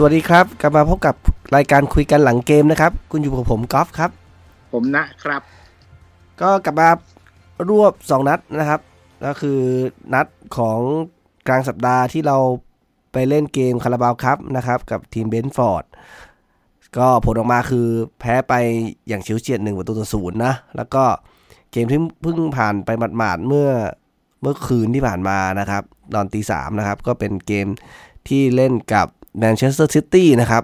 สวัสดีครับ กลับมาพบกับรายการคุยกันหลังเกมนะครับ คุณอยู่กับผมกอล์ฟครับ ผมนะครับ ก็กลับมารวบ2นัดนะครับ ก็คือนัดของกลางสัปดาห์ที่เราไปเล่นเกมคาราบาวครับนะครับ กับทีมเบนฟอร์ดก็ผลออกมาคือแพ้ไปอย่างเฉียวเฉียดหนึ่งประตูต่อศูนย์นะ แล้วก็เกมที่เพิ่งผ่านไปหมาดๆเมื่อเมื่อคืนที่ผ่านมานะครับ ตอนตีสามนะครับ ก็เป็นเกมที่เล่นกับ แมนเชสเตอร์ซิตี้นะครับ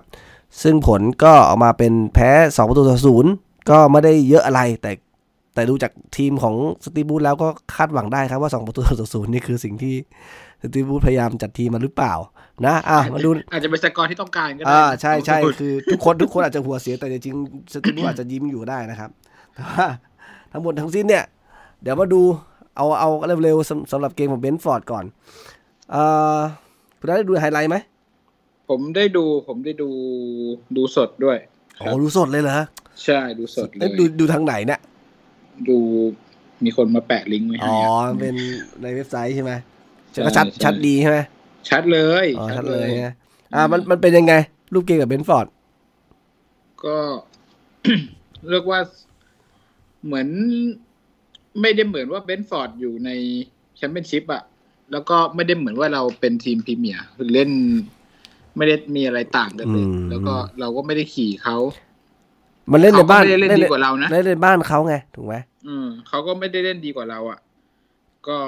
ซึ่งผลก็ออกมาเป็นแพ้ 2 ประตูต่อศูนย์ก็ไม่ได้เยอะอะไรแต่แต่ดูจากทีมของสตีฟ บรูซแล้วก็คาดหวังได้ครับว่า 2 ประตูต่อศูนย์นี่คือสิ่งที่สตีฟ บรูซพยายามจัดทีมมาหรือเปล่า นะอะมาดูอาจจะเป็นสกอร์ที่ต้องการก็ได้อ่าใช่ใช่คือทุกคนทุกคนอาจจะหัวเสียแต่จริงๆสตีฟ บรูซอาจจะยิ้มอยู่ได้นะครับแต่ว่าทั้งหมดทั้งสิ้นเนี่ย เดี๋ยวมาดูเอาเอาเร็วๆสำสำหรับเกมของเบรนท์ฟอร์ดก่อนเอ่อคุณได้ดูไฮไลท์ไหม ผมได้ดูผมได้ดูดูสดด้วยโอ้ดูสดเลยเหรอใช่ดูสดเลเอ้ยยดูดูทางไหนเนี่ยดูมีคนมาแปะลิงก์ไว้ให้อ๋ออะเป็นในเว็บไซต์ใช่ไหมใช่ก็ชัดใช่ชัดดีใช่ไหมชัดเลยอ๋อชัดเลยนะอ่ามันมันเป็นยังไง รูปเกมกับเบรนท์ฟอร์ด ก็เรียกว่าเหมือนไม่ได้เหมือนว่าเบรนท์ฟอร์ดอยู่ในแชมเปี้ยนชิพอะแล้วก็ไม่ได้เหมือนว่าเราเป็นทีมพรีเมียร์คือเล่น ไม่ได้มีอะไรต่างกันเลย แล้วก็เราก็ไม่ได้ขี่เขามันเล่นในบ้านเขาก็ไม่ได้เล่นดีกว่าเรานะเล่นในบ้านเขาไงถูกไหมอืมเขาก็ไม่ได้เล่นดีกว่าเราอะ่ะ ก็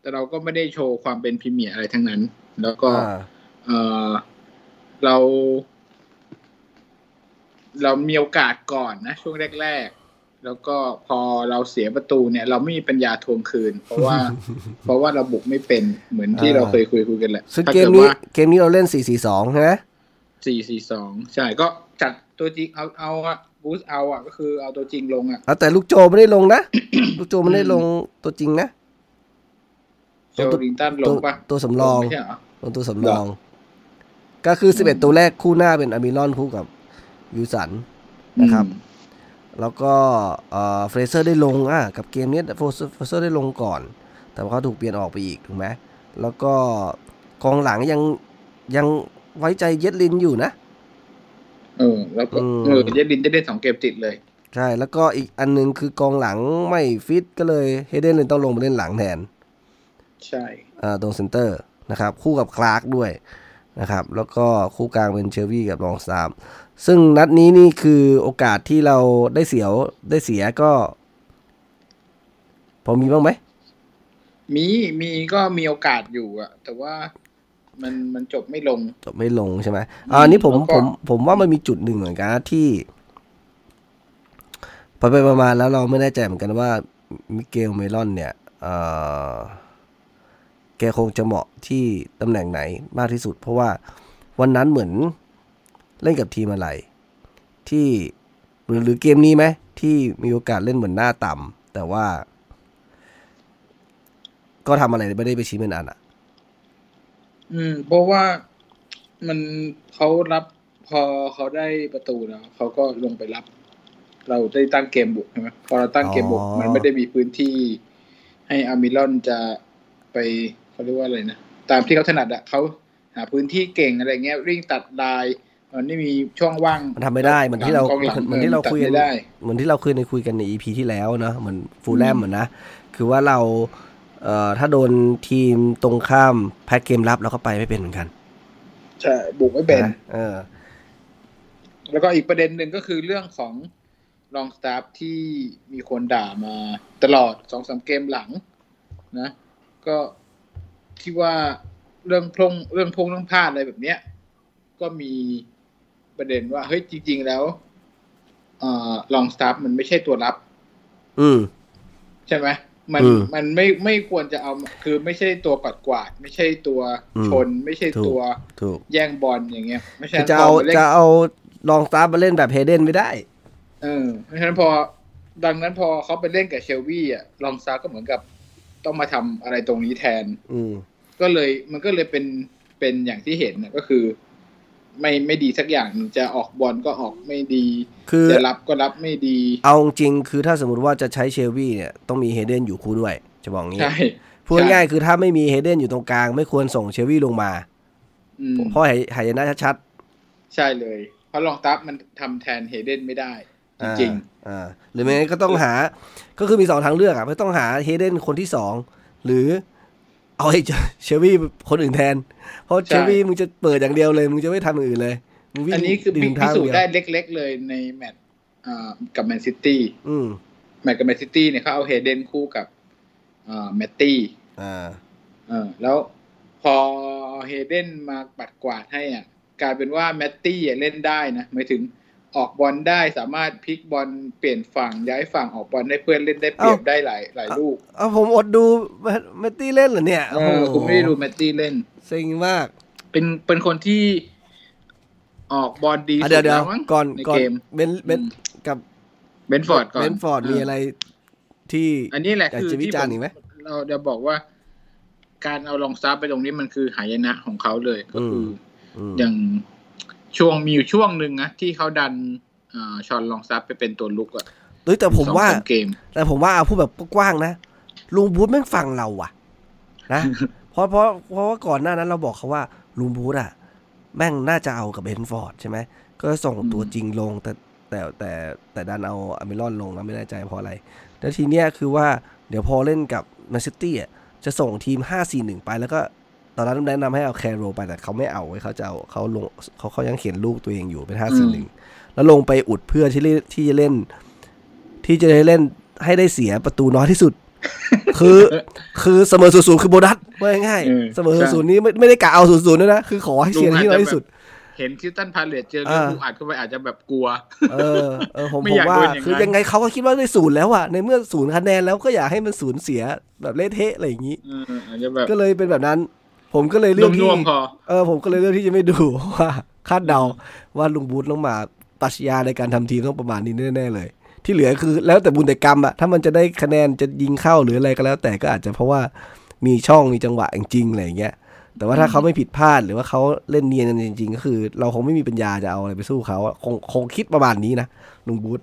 แต่เราก็ไม่ได้โชว์ความเป็นพรีเมียร์อะไรทั้งนั้น แล้วก็อ่าเออเรา เรามีโอกาสก่อนนะ ช่วงแรกๆ แล้วก็พอเราเสียประตูเนี่ย เราไม่มีปัญญาทวงคืน เพราะว่า เพราะว่าเราบุกไม่เป็นเหมือนที่เราเคยคุยคุยกันแหละซึ่งถ้าเกมดนี้ว่าเกมนี้เราเล่น4-4-2ใช่ไหมสี่สี่สองใช่ก็จัดตัวจริงเอาเอาอะบูสเอาอะก็คือเอาตัวจริงลงอะอะแต่ลูกโจไม่ได้ลงนะลูกโจไม่ได้ลงตัวจริงนะโจลิงตันลงปะตัวตัวสำรองไม่ใช่เหรอลงตัวสำรอง ก็คือ11ตัวแรกคู่หน้าเป็นอัลมิรอนคู่กับวิลสันนะครับอืม แล้วก็เอ่อเฟรเซอร์ได้ลงอะกับเกมนี้เฟรเซอร์ได้ลงก่อน แต่ว่าเขาถูกเปลี่ยนออกไปอีกถูกไหมแล้วก็กองหลังยังยังไว้ใจเย็ดลินอยู่นะเออแล้วก็อืมเออเยดลินจะได้สองเกมติดเลย ใช่แล้วก็อีกอันหนึ่งคือกองหลังไม่ฟิตก็เลยเฮเดนเลยต้องลงมาเล่นหลังแทน ใช่อ่าตรงเซนเตอร์นะครับ คู่กับคลาร์กด้วย นะครับแล้วก็คู่กลางเป็นเชลวีย์กับลองสตาฟซึ่งนัดนี้นี่คือโอกาสที่เราได้เสียวได้เสียก็พอมีบ้างไหมมีมีก็มีโอกาสอยู่อะแต่ว่ามันมันจบไม่ลง จบไม่ลงใช่ไหมอ่าอันนี้ผมแล้วก็ผมผมว่ามันมีจุดหนึ่งเหมือนกันนะที่ไปไปๆมาๆแล้วเราไม่แน่ใจเหมือนกันว่ามิเกลเมลอนเนี่ย เอ่อ แกคงจะเหมาะที่ตำแหน่งไหนมากที่สุด เพราะว่าวันนั้นเหมือนเล่นกับทีมอะไร ที่หรือหรือเกมนี้ไหมที่มีโอกาสเล่นเหมือนหน้าต่ำแต่ว่า ก็ทำอะไรไม่ได้ไปชี้เป็นอันอะ อืม เพราะว่ามันเขารับพอเขาได้ประตูแล้วเขาก็ลงไปรับ เราได้ตั้งเกมบุกใช่ไหมพอเราตั้งเกมบุกอ๋อมันไม่ได้มีพื้นที่ ให้อามิลอนจะไป เขาเรียกว่าอะไรนะตามที่เขาถนัดอะเขาหาพื้นที่เก่งอะไรเงี้ยวิ่งตัดลายมันไม่มีช่องว่างมันทำไม่ได้เหมือนที่เรากองหลังเหมือนที่เราคุยกันตัดไม่ได้เหมือนที่เราเคยในคุยกันในอีพีที่แล้วเนอะเหมือนฟูลแลมเหมือนนะคือว่าเราเอ่อถ้าโดนทีมตรงข้ามแพ็กเกมรับเราก็ไปไม่เป็นเหมือนกันใช่บุกไม่เป็นนะเออ แล้วก็อีกประเด็นหนึ่งก็คือเรื่องของลองสตาฟที่มีคนด่ามาตลอดสองสามเกมหลัง นะ ก็ ที่ว่าเรื่องพลงเรื่องพงเรื่องพลาดอะไรแบบเนี้ย ก็มีประเด็นว่าเฮ้ยจริง ๆ แล้วลองสตาฟมันไม่ใช่ตัวรับ อืมใช่ไหมมันอืมมันไม่ไม่ควรจะเอาคือไม่ใช่ตัวปัดกวาด ไม่ใช่ตัวอืมชน ไม่ใช่ถูกตัวถูกแย่งบอลอย่างเงี้ย ไม่ใช่คือจะเอาพมล่นจะเอาลองสตาร์มาเล่นแบบเฮเดนไม่ได้ เออเพราะฉะนั้นพอดังนั้นพอเขาไปเล่นกับเชลวี่อะลองซาก็เหมือนกับต้องมาทำอะไรตรงนี้แทน อืม ก็เลยมันก็เลยเป็นเป็นอย่างที่เห็นนะก็คือ ไม่ไม่ดีสักอย่างหนึ่งจะออกบอลก็ออกไม่ดี คือจะรับก็รับไม่ดี เอาจริงๆคือถ้าสมมติว่าจะใช้เชลวี่เนี่ยต้องมีเฮเดนอยู่คู่ด้วย จะบอกงี้ใช่พูดง่ายๆคือถ้าไม่มีเฮเดนอยู่ตรงกลาง ไม่ควรส่งเชลวี่ลงมาอืมเพราะหายหายนะชัดใช่เลย เพราะลองตับมันทำแทนเฮเดนไม่ได้ๆอ่าจริงอ่าหรือไม่งั้นก็ต้องหา ก็คือมีสองทางเลือกอะไม่ต้องหาเฮเดนคนที่สองหรือ เอาไอ้เชวี่คนอื่นแทน เพราะเชวี่มึงจะเปิดอย่างเดียวเลย มึงจะไม่ทำอย่างอื่นเลยมึงวิ่ๆงอันนี้คือดิ่งพิทางสูจเดีน์ยวได้เล็กๆเลยในแมตช์อ่ากับแมนซิตี้อืมแมตช์กับแมนซิตี้เนี่ยเขาเอาเฮเดนคู่กับอ่าแมตตี้อ่าเออแล้วพอเฮเดนมาปัดกวาดให้อะ กลายเป็นว่าแมตตี้อะเล่นได้นะหมายถึง ออกบอลได้สามารถพลิกบอลเปลี่ยนฝั่งย้ายฝั่งออกบอลให้เพื่อนเล่นได้เปรียบได้หลายหลายลูกเอาผมอดดูแมตตี้เล่นเหรอเนี่ยเออคุณไม่ได้ดูแมตตี้เล่นเซ็งมาก เป็นเป็นคนที่ออกบอลดีอะสุเดี๋ยวดเดี๋ยวแล้วมั้งก่อนในก่อนเกมเบนเบนกับเบนฟอร์ดก่อนเบนฟอร์ดมีอะไรที่ อันนี้แหละอยากคือจะวิที่จารณ์ผมอีกไหมเราจะบอกว่า การเอาลองซับไปตรงนี้มันคือหายนะของเขาเลยก็คืออมอย่าง ช่วงมีอยู่ช่วงหนึ่งนะที่เขาดันอ่าชอนลองซับไปเป็นตัวลุกอะเฮ้ยแต่ผมสองว่าสเกมแต่ผมว่าเอาพูดแบบกว้างๆนะลุงบูธแม่งฟังเราอะนะเพราะเพราะเพราะว่าก่อนหน้านั้นเราบอกเขาว่าลุงบูธอะแม่งน่าจะเอากับเบนฟอร์ดใช่ไหมก็ส่งตัวจริงลงแต่แต่แต่แต่ดันเอาอเมรอนลงนะไม่แน่ใจเพราะอะไร แล้วทีเนี้ยคือว่าเดี๋ยวพอเล่นกับแมนซิตี้อะจะส่งทีม 5-4-1 ไปแล้วก็ ตอนนั้นแนะนำให้เอาแคโรไปแต่เขาไม่เอาไว้ยเขาจะเอาเขาลงเขาเขายังเขียนลูกตัวเองอยู่เป็น5-4-1แล้วลงไปอุดเพื่อที่เล่นที่จะเล่น ที่จะได้เล่นให้ได้เสียประตูน้อยที่สุด คือคือเสมอศูนย์คือโบนัสว่าง่ายเออๆเสมอใช่ศูนย์นี้ไม่ไม่ได้กะเอาศูนย์ศูนย์ด้วยนะคือขอให้เสียที่น้อยที่สุด เห็นคริสตันพาเลตเจอเรื่องอ่าลูกอัดเข้าไปอาจจะแบบกลัว เออเออผมไม่ผมอยากว่าโดนอย่างนั้นคือยังไงเขาก็คิดว่าได้ศูนย์แล้วอะในเมื่อศูนย์คะแนนแล้วก็อยากให้มันศูนย์เสียแบบเละเทะอะไรอย่างนี้เอออาจจะแบบก็เลยเป็นแบบนั้น ผมก็เลยเลือกที่นุ่มๆพอเออผมก็เลยเลือกที่จะไม่ดูว่าคาดเดาว่าลุงบูธต้องมาปรัชญาในการทำทีมต้องประมาณนี้แน่ๆเลย ที่เหลือคือแล้วแต่บุญแต่กรรมอะถ้ามันจะได้คะแนนจะยิงเข้าหรืออะไรก็แล้ว แต่ก็อาจจะเพราะว่ามีช่องมีจังหวะจริงๆอะไรอย่างเงี้ยแต่ว่าถ้าเขาไม่ผิดพลาดหรือว่าเขาเล่นเนียนกันจริง ๆ ก็คือ เราคงไม่มีปัญญาจะเอาอะไรไปสู้เขาอะคงคงคิดประมาณนี้นะลุงบูธ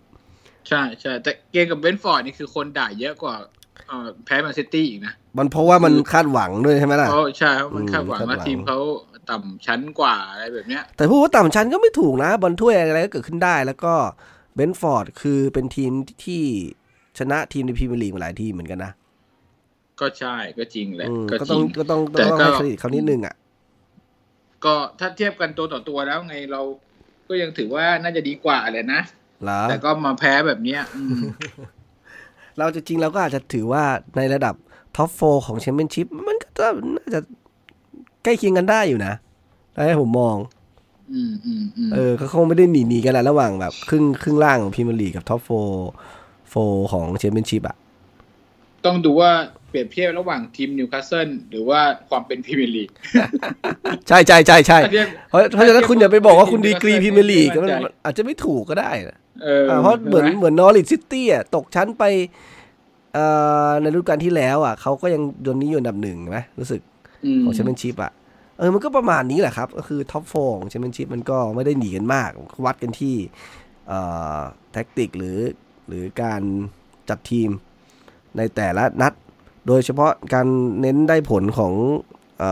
ใช่ใช่แต่เกมกับเบนฟอร์ดนี่คือคนด่าเยอะกว่าเอ่อแพ้แมนซิตี้อีกนะ มันเพราะว่ามันคาดหวังด้วยใช่ไหมล่ะเพราะใช่เพราะมันอืมคาดหวังคาดหวัว่างทีมเขาต่ำชั้นกว่าอะไรแบบเนี้ย แต่พูดว่าต่ำชั้นก็ไม่ถูกนะบอลถ้วยอะไรก็เกิดขึ้นได้ แล้วก็เบนฟอร์ดคือเป็นทีมที่ชนะทีมในพรีเมียร์ลีกมาหลายทีมเหมือนกันนะ ก็ใช่ก็จริงแหละอืมก็ก็จต้อริงงก็ต้องแต่ต้องก็ให้เครดิตเขานิดนึงอะก็ถ้าเทียบกันตัวต่อตัวแล้วไงเราก็ยังถือว่าน่าจะดีกว่าแหละนะเหรอแต่ก็มาแพ้แบบเนี้ยอืมเราจะจริงเราก็อาจจะถือว่าในระดับ top four ของแชมเปี้ยนชิพมันก็จะน่าจะใกล้เคียงกันได้อยู่นะถ้าให้ผมมองอืมอืมอืมเออก็คงไม่ได้หนีหนีกันแหละระหว่างแบบครึ่งครึ่งล่างของพรีเมียร์ลีกกับ top four four ของแชมเปี้ยนชิพอะต้องดูว่าเปรียบเทียบระหว่างทีมนิวคาสเซิลหรือว่าความเป็นพรีเมียร์ลีกใช่ใช่ใช่ใช่ถ้าเทียบเพราะเพราะฉะนั้นคุณอย่าไปบอกว่าคุณดีกรีพรีเมียร์ลีกไม่มันมั่นใจมันอาจจะไม่ถูกก็ได้นะเอออ่าเพราะเหมือนใช่ไเหมือนนอริทซิตี้อะตกชั้นไปเอ่อ ในฤดูกาลที่แล้วอะเขาก็ยังโดนนี้อยู่อันดับหนึ่งไหมรู้สึกมของแชมเปี้ยนชิพอะเออมันก็ประมาณนี้แหละครับ ก็คือ top four ของแชมเปี้ยนชิพมันก็ไม่ได้หนีกันมาก วัดกันที่เอ่อแท็กติกหรือหรือการจัดทีมในแต่ละนัด โดยเฉพาะการเน้นได้ผลของเอ่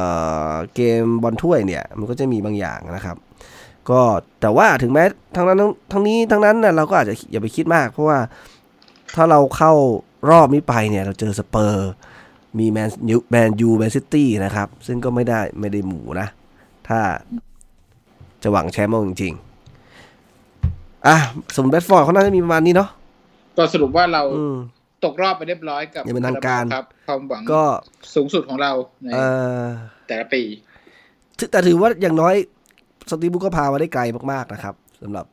อเกมบอลถ้วยเนี่ย มันก็จะมีบางอย่างนะครับ ก็แต่ว่าถึงแม้ทั้งนั้นทั้งทั้งนี้ทั้งนั้นนะเราก็อาจจะอย่าไปคิดมาก เพราะว่าถ้าเราเข้า รอบนี้ไปเนี่ยเราเจอสเปอร์ มีแมนยูแมนยูแมนซิตี้นะครับ ซึ่งก็ไม่ได้ไม่ได้หมูนะ ถ้าจะหวังแชมป์เอาจริงๆ อะสมแบดฟอร์ดเขาน่าจะมีประมาณนี้เนาะก็สรุปว่าเราอืมตกรอบไปเรียบร้อยกับอย่างเป็นทางการครับความหวังก็สูงสุดของเราในเออแต่ละปีถือแต่ถือว่าอย่างน้อยสตีฟบุ๊กก็พามาได้ไกลมากๆนะครับสำหรับ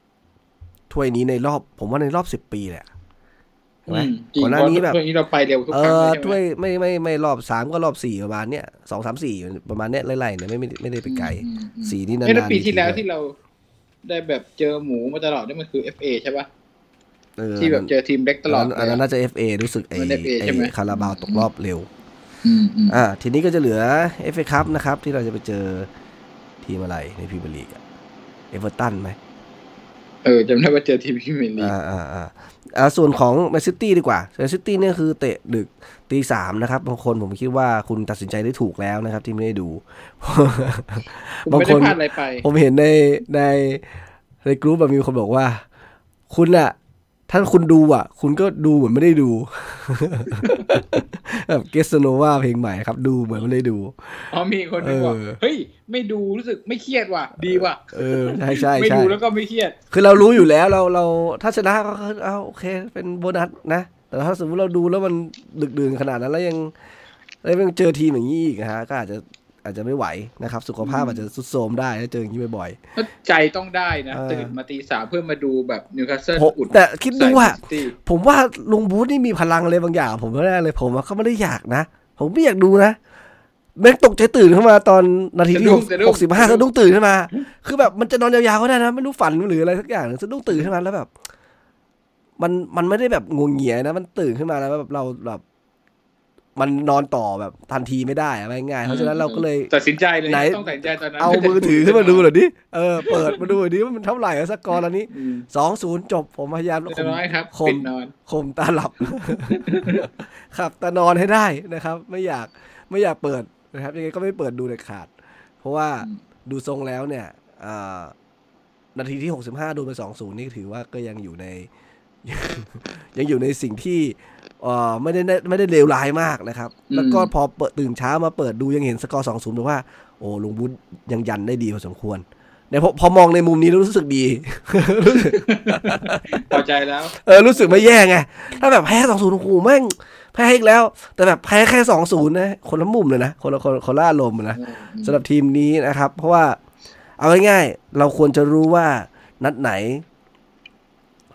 ถ้วยนี้ในรอบ ผมว่าในรอบสิบปีแหละ ใช่ไหมอืมจริงก่อนหน้านี้แบบเพราะนี้เราไปเร็วทุกเอครั้งอเลยใช่ไหมถ้วยไม่ไม่ไม่รอบสามก็รอบสี่ประมาณเนี้ยสองสามสี่ประมาณเนี้ยไล่ๆเนี่ยไม่ไม่ไม่ได้ไปไกลอืมอืมสี่นี่นานเอ้ยแล้วๆปีที่แล้วทีที่เราได้แบบเจอหมูมาตลอดนี่มันคือ FA ใช่ปะเออที่แบบเจอทีมเล็กตลอดอันนั้นเลยน่าจะ FA รู้สึกไอ้มัน FA ไอ้ใช่ไหมคาราบาวตกรอบเร็วอืมอืมอ่า ทีนี้ก็จะเหลือ FA คัพนะครับ ที่เราจะไปเจอทีมอะไรในพรีเมียร์ลีกอะเอเวอร์ตันไหมเออจำได้ว่าเจอทีมพรีเมียร์ลีกอ่าอ่าอ่าอ่า ส่วนของแมนซิตี้ดีกว่าแมนซิตี้เนี่ยคือเตะดึกตีสามนะครับบางคนผมคิดว่าคุณตัดสินใจได้ถูกแล้วนะครับ ที่ไม่ได้ดูผมบางไม่คได้นพลาดอะไรไปผมเห็นในในในกรุ๊ปแบบมีคนบอกว่า คุณอะ ถ้าคุณดูอะ คุณก็ดูเหมือนไม่ได้ดูแบบเก็ตสึโนวาเพลงใหม่ครับ ดูเหมือนไม่ได้ดูอ๋อมีคนหนึ่งบอกเออเฮ้ย ไม่ดูรู้สึกไม่เครียดว่ะ ดีว่ะเออใช่ใช่ไม่ใช่ดูแล้วก็ไม่เครียด คือเรารู้อยู่แล้วเราเราถ้าชนะก็คือเอาโอเค เป็นโบนัสนะ แต่ถ้าสมมติเราดูแล้วมันดึกดื่นขนาดนั้นแล้วยังแล้วยังเจอทีมอย่างนี้อีกนะฮะก็อาจจะ อาจจะไม่ไหวนะครับ สุขภาพอาจจะทรุดโทรมได้ถ้าเจออย่างนี้บ่อยใจต้องได้นะเออตื่นมาตีสามเพื่อมาดูแบบนิวคาสเซิลๆผมอุดแต่คิดดูว่าใส่ซิตี้ผมว่าลุงบูธนี่มีพลังอะไรบางอย่าง ผมไม่ได้เลยผมว่าเขาไม่ได้อยากนะ ผมไม่อยากดูนะแม่งตกใจตื่นขึ้นมาตอนนาทีที่หกหกสิบห้าสะดุ้งตื่นขึ้นมา คือแบบมันจะนอนยาวๆก็ได้นะ ไม่รู้ฝันหรืออะไรสักอย่างหนึ่งสะดุ้งตื่นขึ้นมาแล้วแบบ มันมันไม่ได้แบบงวงเงียนะ มันตื่นขึ้นมาแล้วแบบเราแบบ มันนอนต่อแบบทันทีไม่ได้อะง่ายๆเพราะฉะนั้นเราก็เลยตัดสินใจเลยไหนต้องตัดสินใจตอนนั้นเอามือถือขึ้นมาดูหน่อยดิเออเปิดมาดูหน่อยดิว่ามันเท่าไหร่อะสกอร์ตอนนี้อืมสองศูนย์จบผมพยายามเรียบร้อยครับคปิมดนอนข่มตาหลับครับแต่นอนให้ได้นะครับ ไม่อยากไม่อยากเปิดนะครับยังไงก็ไม่เปิดดูเด็ดขาด เพราะว่าอืมดูทรงแล้วเนี่ยอ่านาทีที่หกสิบห้าดูไปสองศูนย์นี่ถือว่าก็ยังอยู่ใน ยังอยู่ในสิ่งที่เอ่อ ไม่ได้ไม่ได้เลวร้ายมากนะครับ แล้วก็พอเปิดตื่นเช้ามาเปิดดูยังเห็นสกอร์สองศูนย์แต่ว่าโอ้ลุงบุญยังยันได้ดีพอสมควรเนี่ยพอพอมองในมุมนี้แล้วรู้สึกดีพอใจแล้วเออรู้สึกไม่แย่ไง ถ้าแบบแพ้สองศูนย์โอ้โหแม่งแพ้อีกแล้ว แต่แบบแพ้แค่สองศูนย์นะคนละมุมเลยนะคนละคนคนละอารมณ์นะสำหรับทีมนี้นะครับ เพราะว่าเอาง่ายๆเราควรจะรู้ว่านัดไหน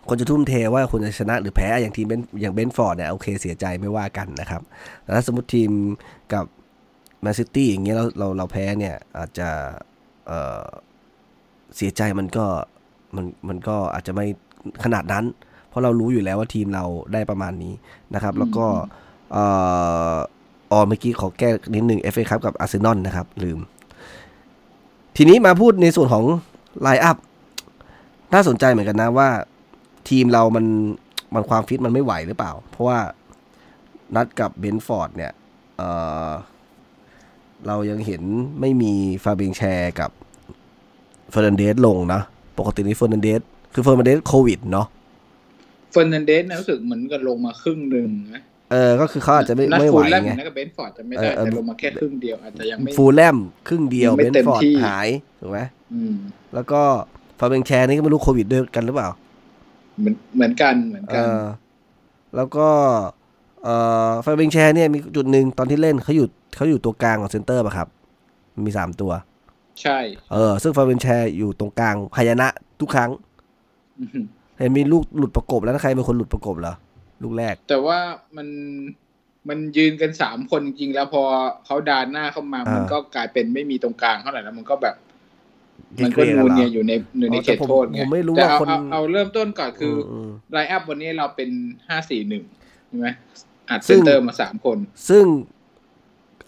ควรจะทุ่มเทว่าควรจะชนะหรือแพ้อย่างทีมเบนอย่างเบรนท์ฟอร์ดเนี่ยโอเคเสียใจไม่ว่ากันนะครับ แต่ถ้าสมมติทีมกับแมนซิตี้อย่างเงี้ยเราเราเราแพ้เนี่ยอาจจะเออเสียใจมันก็มันมันก็อาจจะไม่ขนาดนั้น เพราะเรารู้อยู่แล้วว่าทีมเราได้ประมาณนี้นะครับ แล้วก็เอ่ออ๋อเมื่อกี้ขอแก้นิดนึง FA ครับกับอาร์เซนอลนะครับลืม ทีนี้มาพูดในส่วนของ line up น่าสนใจเหมือนกันนะว่า ทีมเรามันมันความฟิตมันไม่ไหวหรือเปล่า เพราะว่านัดกับเบรนท์ฟอร์ดเนี่ยเอ่อเรายังเห็นไม่มีฟาเบงแชร์กับเฟอร์นันเดสลงนะ ปกตินี้เฟอร์นันเดสคือเฟอร์นันเดสโควิดเนาะเฟอร์นันเดสนะรู้สึกเหมือนกับลงมาครึ่งหนึ่งนะเออ ก็คือเขาอาจจะไม่นัดไม่ไหวฟูลแลมไงนัดกับเบนฟอร์ดจะไม่ได้เออเออแต่ลงมาแค่ครึ่งเดียวอาจจะยังไม่ฟูลแลมครึ่งเดียวยังไม่เบนเต็มฟอร์ดที่หายถูกไหมอืมแล้วก็ฟาเบงแชร์นี่ก็ไม่รู้โควิดด้วยกันหรือเปล่า เหมือนเหมือนกันเหมือนเอกันอแล้วก็เอ่อฟาเบงแชร์เนี่ยมีจุดหนึ่งตอนที่เล่นเขาอยู่เขาอยู่ตัวกลางของเซนเตอร์ป่ะครับ มีสามตัว ใช่ เออ ซึ่งฟาเบงแชร์อยู่ตรงกลางพยานะทุกครั้งอือหือเห็นมีลูกหลุดประกบแล้วนะใครเป็นคนหลุดประกบเหรอลูกแรก แต่ว่ามันมันยืนกันสามคนจริงๆแล้วพอเขาดานหน้าเข้ามาอ่ามัมันก็กลายเป็นไม่มีตรงกลางเท่าไหร่แล้วมันก็แบบเกลียด มันก็ๆนูนเหรอเนี่ยอยู่ในอยู่ในอ๋อเขแต่ตผมโทษไงผมไม่รู้แต่ว่าเอาคนเอาเอาเริ่มต้นก่อนคืออมไลน์อัพวันนี้เราเป็นห้าสี่หนึ่งใช่ไหมอัดซึ่เซงนเตอร์มาสามคน ซึ่ง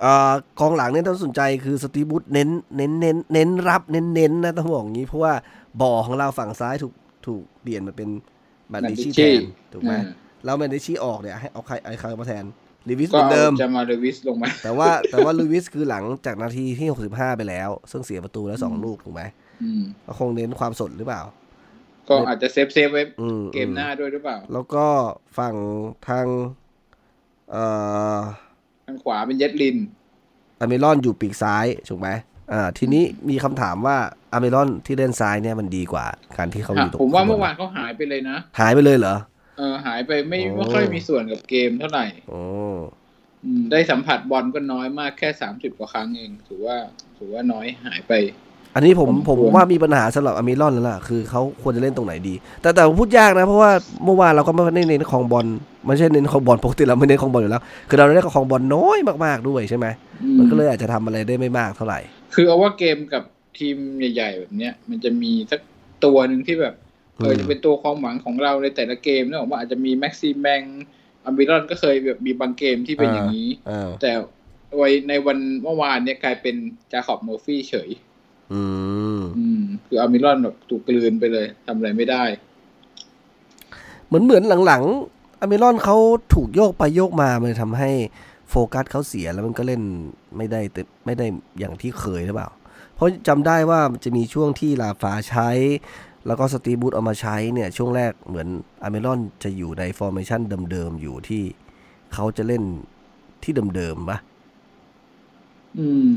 เอ่อกองหลังเนี่ยต้องสนใจคือสตีบูธเน้นเน้นเน้นเน้นรับเน้นเน้นนะต้องบอกอย่างนี้ เพราะว่าบ่อของเราฝั่งซ้ายถูกถูกเปลี่ยนมาเป็นแมนดิชีแท Bandici นถูกไหมอ่าแล้วแมนดิชีออกเนี่ยให้เอาใครเอาใครมาแทน ลิวิสเหก็มือนเอาเดิมจะมาเดวิสลงมา แต่ว่าแต่ว่าลูวิสคือหลังจากนาทีที่65ไปแล้ว ซึ่งเสียประตูแล้วสองอืมลูกถูกไหมอืมก็คงเน้นความสดหรือเปล่า ก็อาจจะ save save ไว้อืมเกมหน้าด้วยหรือเปล่า แล้วก็ฝั่งทาง เอ่อทางขวาเป็นเย็ดลินอัลมิรอนอยู่ปีกซ้ายถูกไหมอ่า ทีนี้มีคำถามว่าอัลมิรอนที่เล่นซ้ายเนี่ยมันดีกว่า การที่เขาอยู่ตรงผมว่าข้งบเมื่อวานเขาหายไปเลยนะ หายไปเลยเหรอ เออหายไปไม่โอ้ไม่ค่อยมีส่วนกับเกมเท่าไหร่โอ้อืมได้สัมผัสบอลก็น้อยมากแค่สามสิบกว่าครั้งเอง ถือว่าถือว่าน้อยหายไป อันนี้ผมผมผมว่ามีปัญหาสำหรับอเมรอนแล้วล่ะ คือเขาควรจะเล่นตรงไหนดี แต่แต่ผมพูดยากนะ เพราะว่าเมื่อวานเราก็ไม่ได้เน้นครองบอลไม่ใช่เน้นครองบอลปกติเราไม่เน้นครองบอลอยู่แล้ว คือเราเล่นครองบอลน้อยมากๆด้วยใช่ไหมอืมมันก็เลยอาจจะทำอะไรได้ไม่มากเท่าไหร่ คือเอาว่าเกมกับทีมใหญ่ ๆ แบบเนี้ยมันจะมีสักตัวหนึ่งที่แบบ เอออืมจะเป็นตัวความหวังของเราในแต่ละเกมนะผมว่าอาจจะมีแม็กซิมแมงอัมบิรอนก็เคยแบบมีบางเกมที่เป็นอย่างนี้อ่าแต่ไว้ในวันเมื่อวานเนี่ยกลายเป็นจาค็อบเมอร์ฟี่เฉยอืมอืมคืออัลมิรอนแบบถูกกลืนไปเลยทำอะไรไม่ได้ เหมือนเหมือนหลังๆอัลมิรอนเขาถูกโยกไปโยกมามันเลยทำให้โฟกัสเขาเสียแล้วมันก็เล่นไม่ได้แต่ไม่ได้อย่างที่เคยหรือเปล่า เพราะจำได้ว่ามันจะมีช่วงที่ราฟาใช้ แล้วก็สตีฟ บรูซเอามาใช้เนี่ยช่วงแรกเหมือนอัลมิรอนจะอยู่ใน formationเดิมๆอยู่ที่เขาจะเล่นที่เดิมๆปะอืม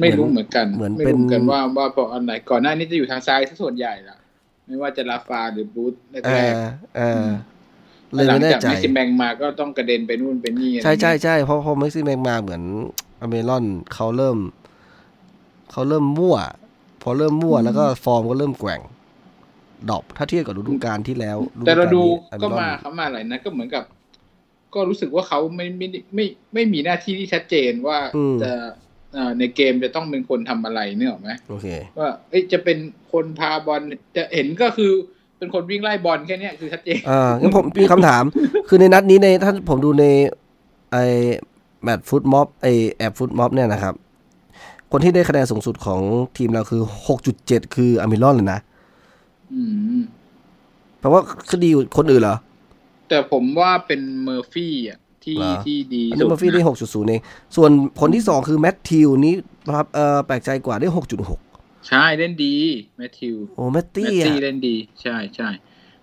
ไม่รู้เหมือนกัน เหมือนไม่เป็นรู้เหมือนกันว่าว่าเพราะอันไหนก่อนหน้านี้จะอยู่ทางซ้ายซะส่วนใหญ่ละไม่ว่าจะลาฟาหรือบูธแรเอกอเออๆเลยหลัไม่แน่จากใจเมสซิแมงมาก็ต้องกระเด็นไปนู่นไปนี่อะไรใช่ใช่เงี้ยใช่เพราะพอเม็กซิแมงมาเหมือนอเมรอนเขาเริ่ม เขาเริ่มมั่ว พอเริ่มมั่วแล้วก็ฟอร์มก็เริ่มแกว่ง ดรอปถ้าเทียบกับฤดูกาลที่แล้ว แต่เราดูฤก็ลนี้มาอเรอนเขามาอะไรนะก็เหมือนกับ ก็รู้สึกว่าเขาไม่ไม่ไม่ไม่ไม่มีหน้าที่ที่ชัดเจนว่าจะเอ่อในเกมจะต้องเป็นคนทำอะไรเนี่ยหรอกไหมโอเคว่าเอ้ยจะเป็นคนพาบอลจะเห็นก็คือเป็นคนวิ่งไล่บอลแค่เนี้ยคือชัดเจนอ่างั้นผมมีคำถาม คือในนัดนี้ในถ้าผมดูในไอแมตช์ฟุตม็อบไอแอบฟุตม็อบเนี่ยนะครับ คนที่ได้คะแนนสูงสุดของทีมเราคือ 6.7 คืออเมรอนเลยนะอืม แปลว่าคือดีกว่าคนอื่นเหรอ แต่ผมว่าเป็นเมอร์ฟี่อะที่เหรอที่ดีอันสุนี้ดมาฟี่ได้6.0เอง ส่วนคนที่2คือแมทธิวนี้ครับเออแปลกใจกว่าได้6.6ใช่เล่นดีแมทธิวโอ้แมตแมตี้ตอะตี้เล่นดี ใช่ใช่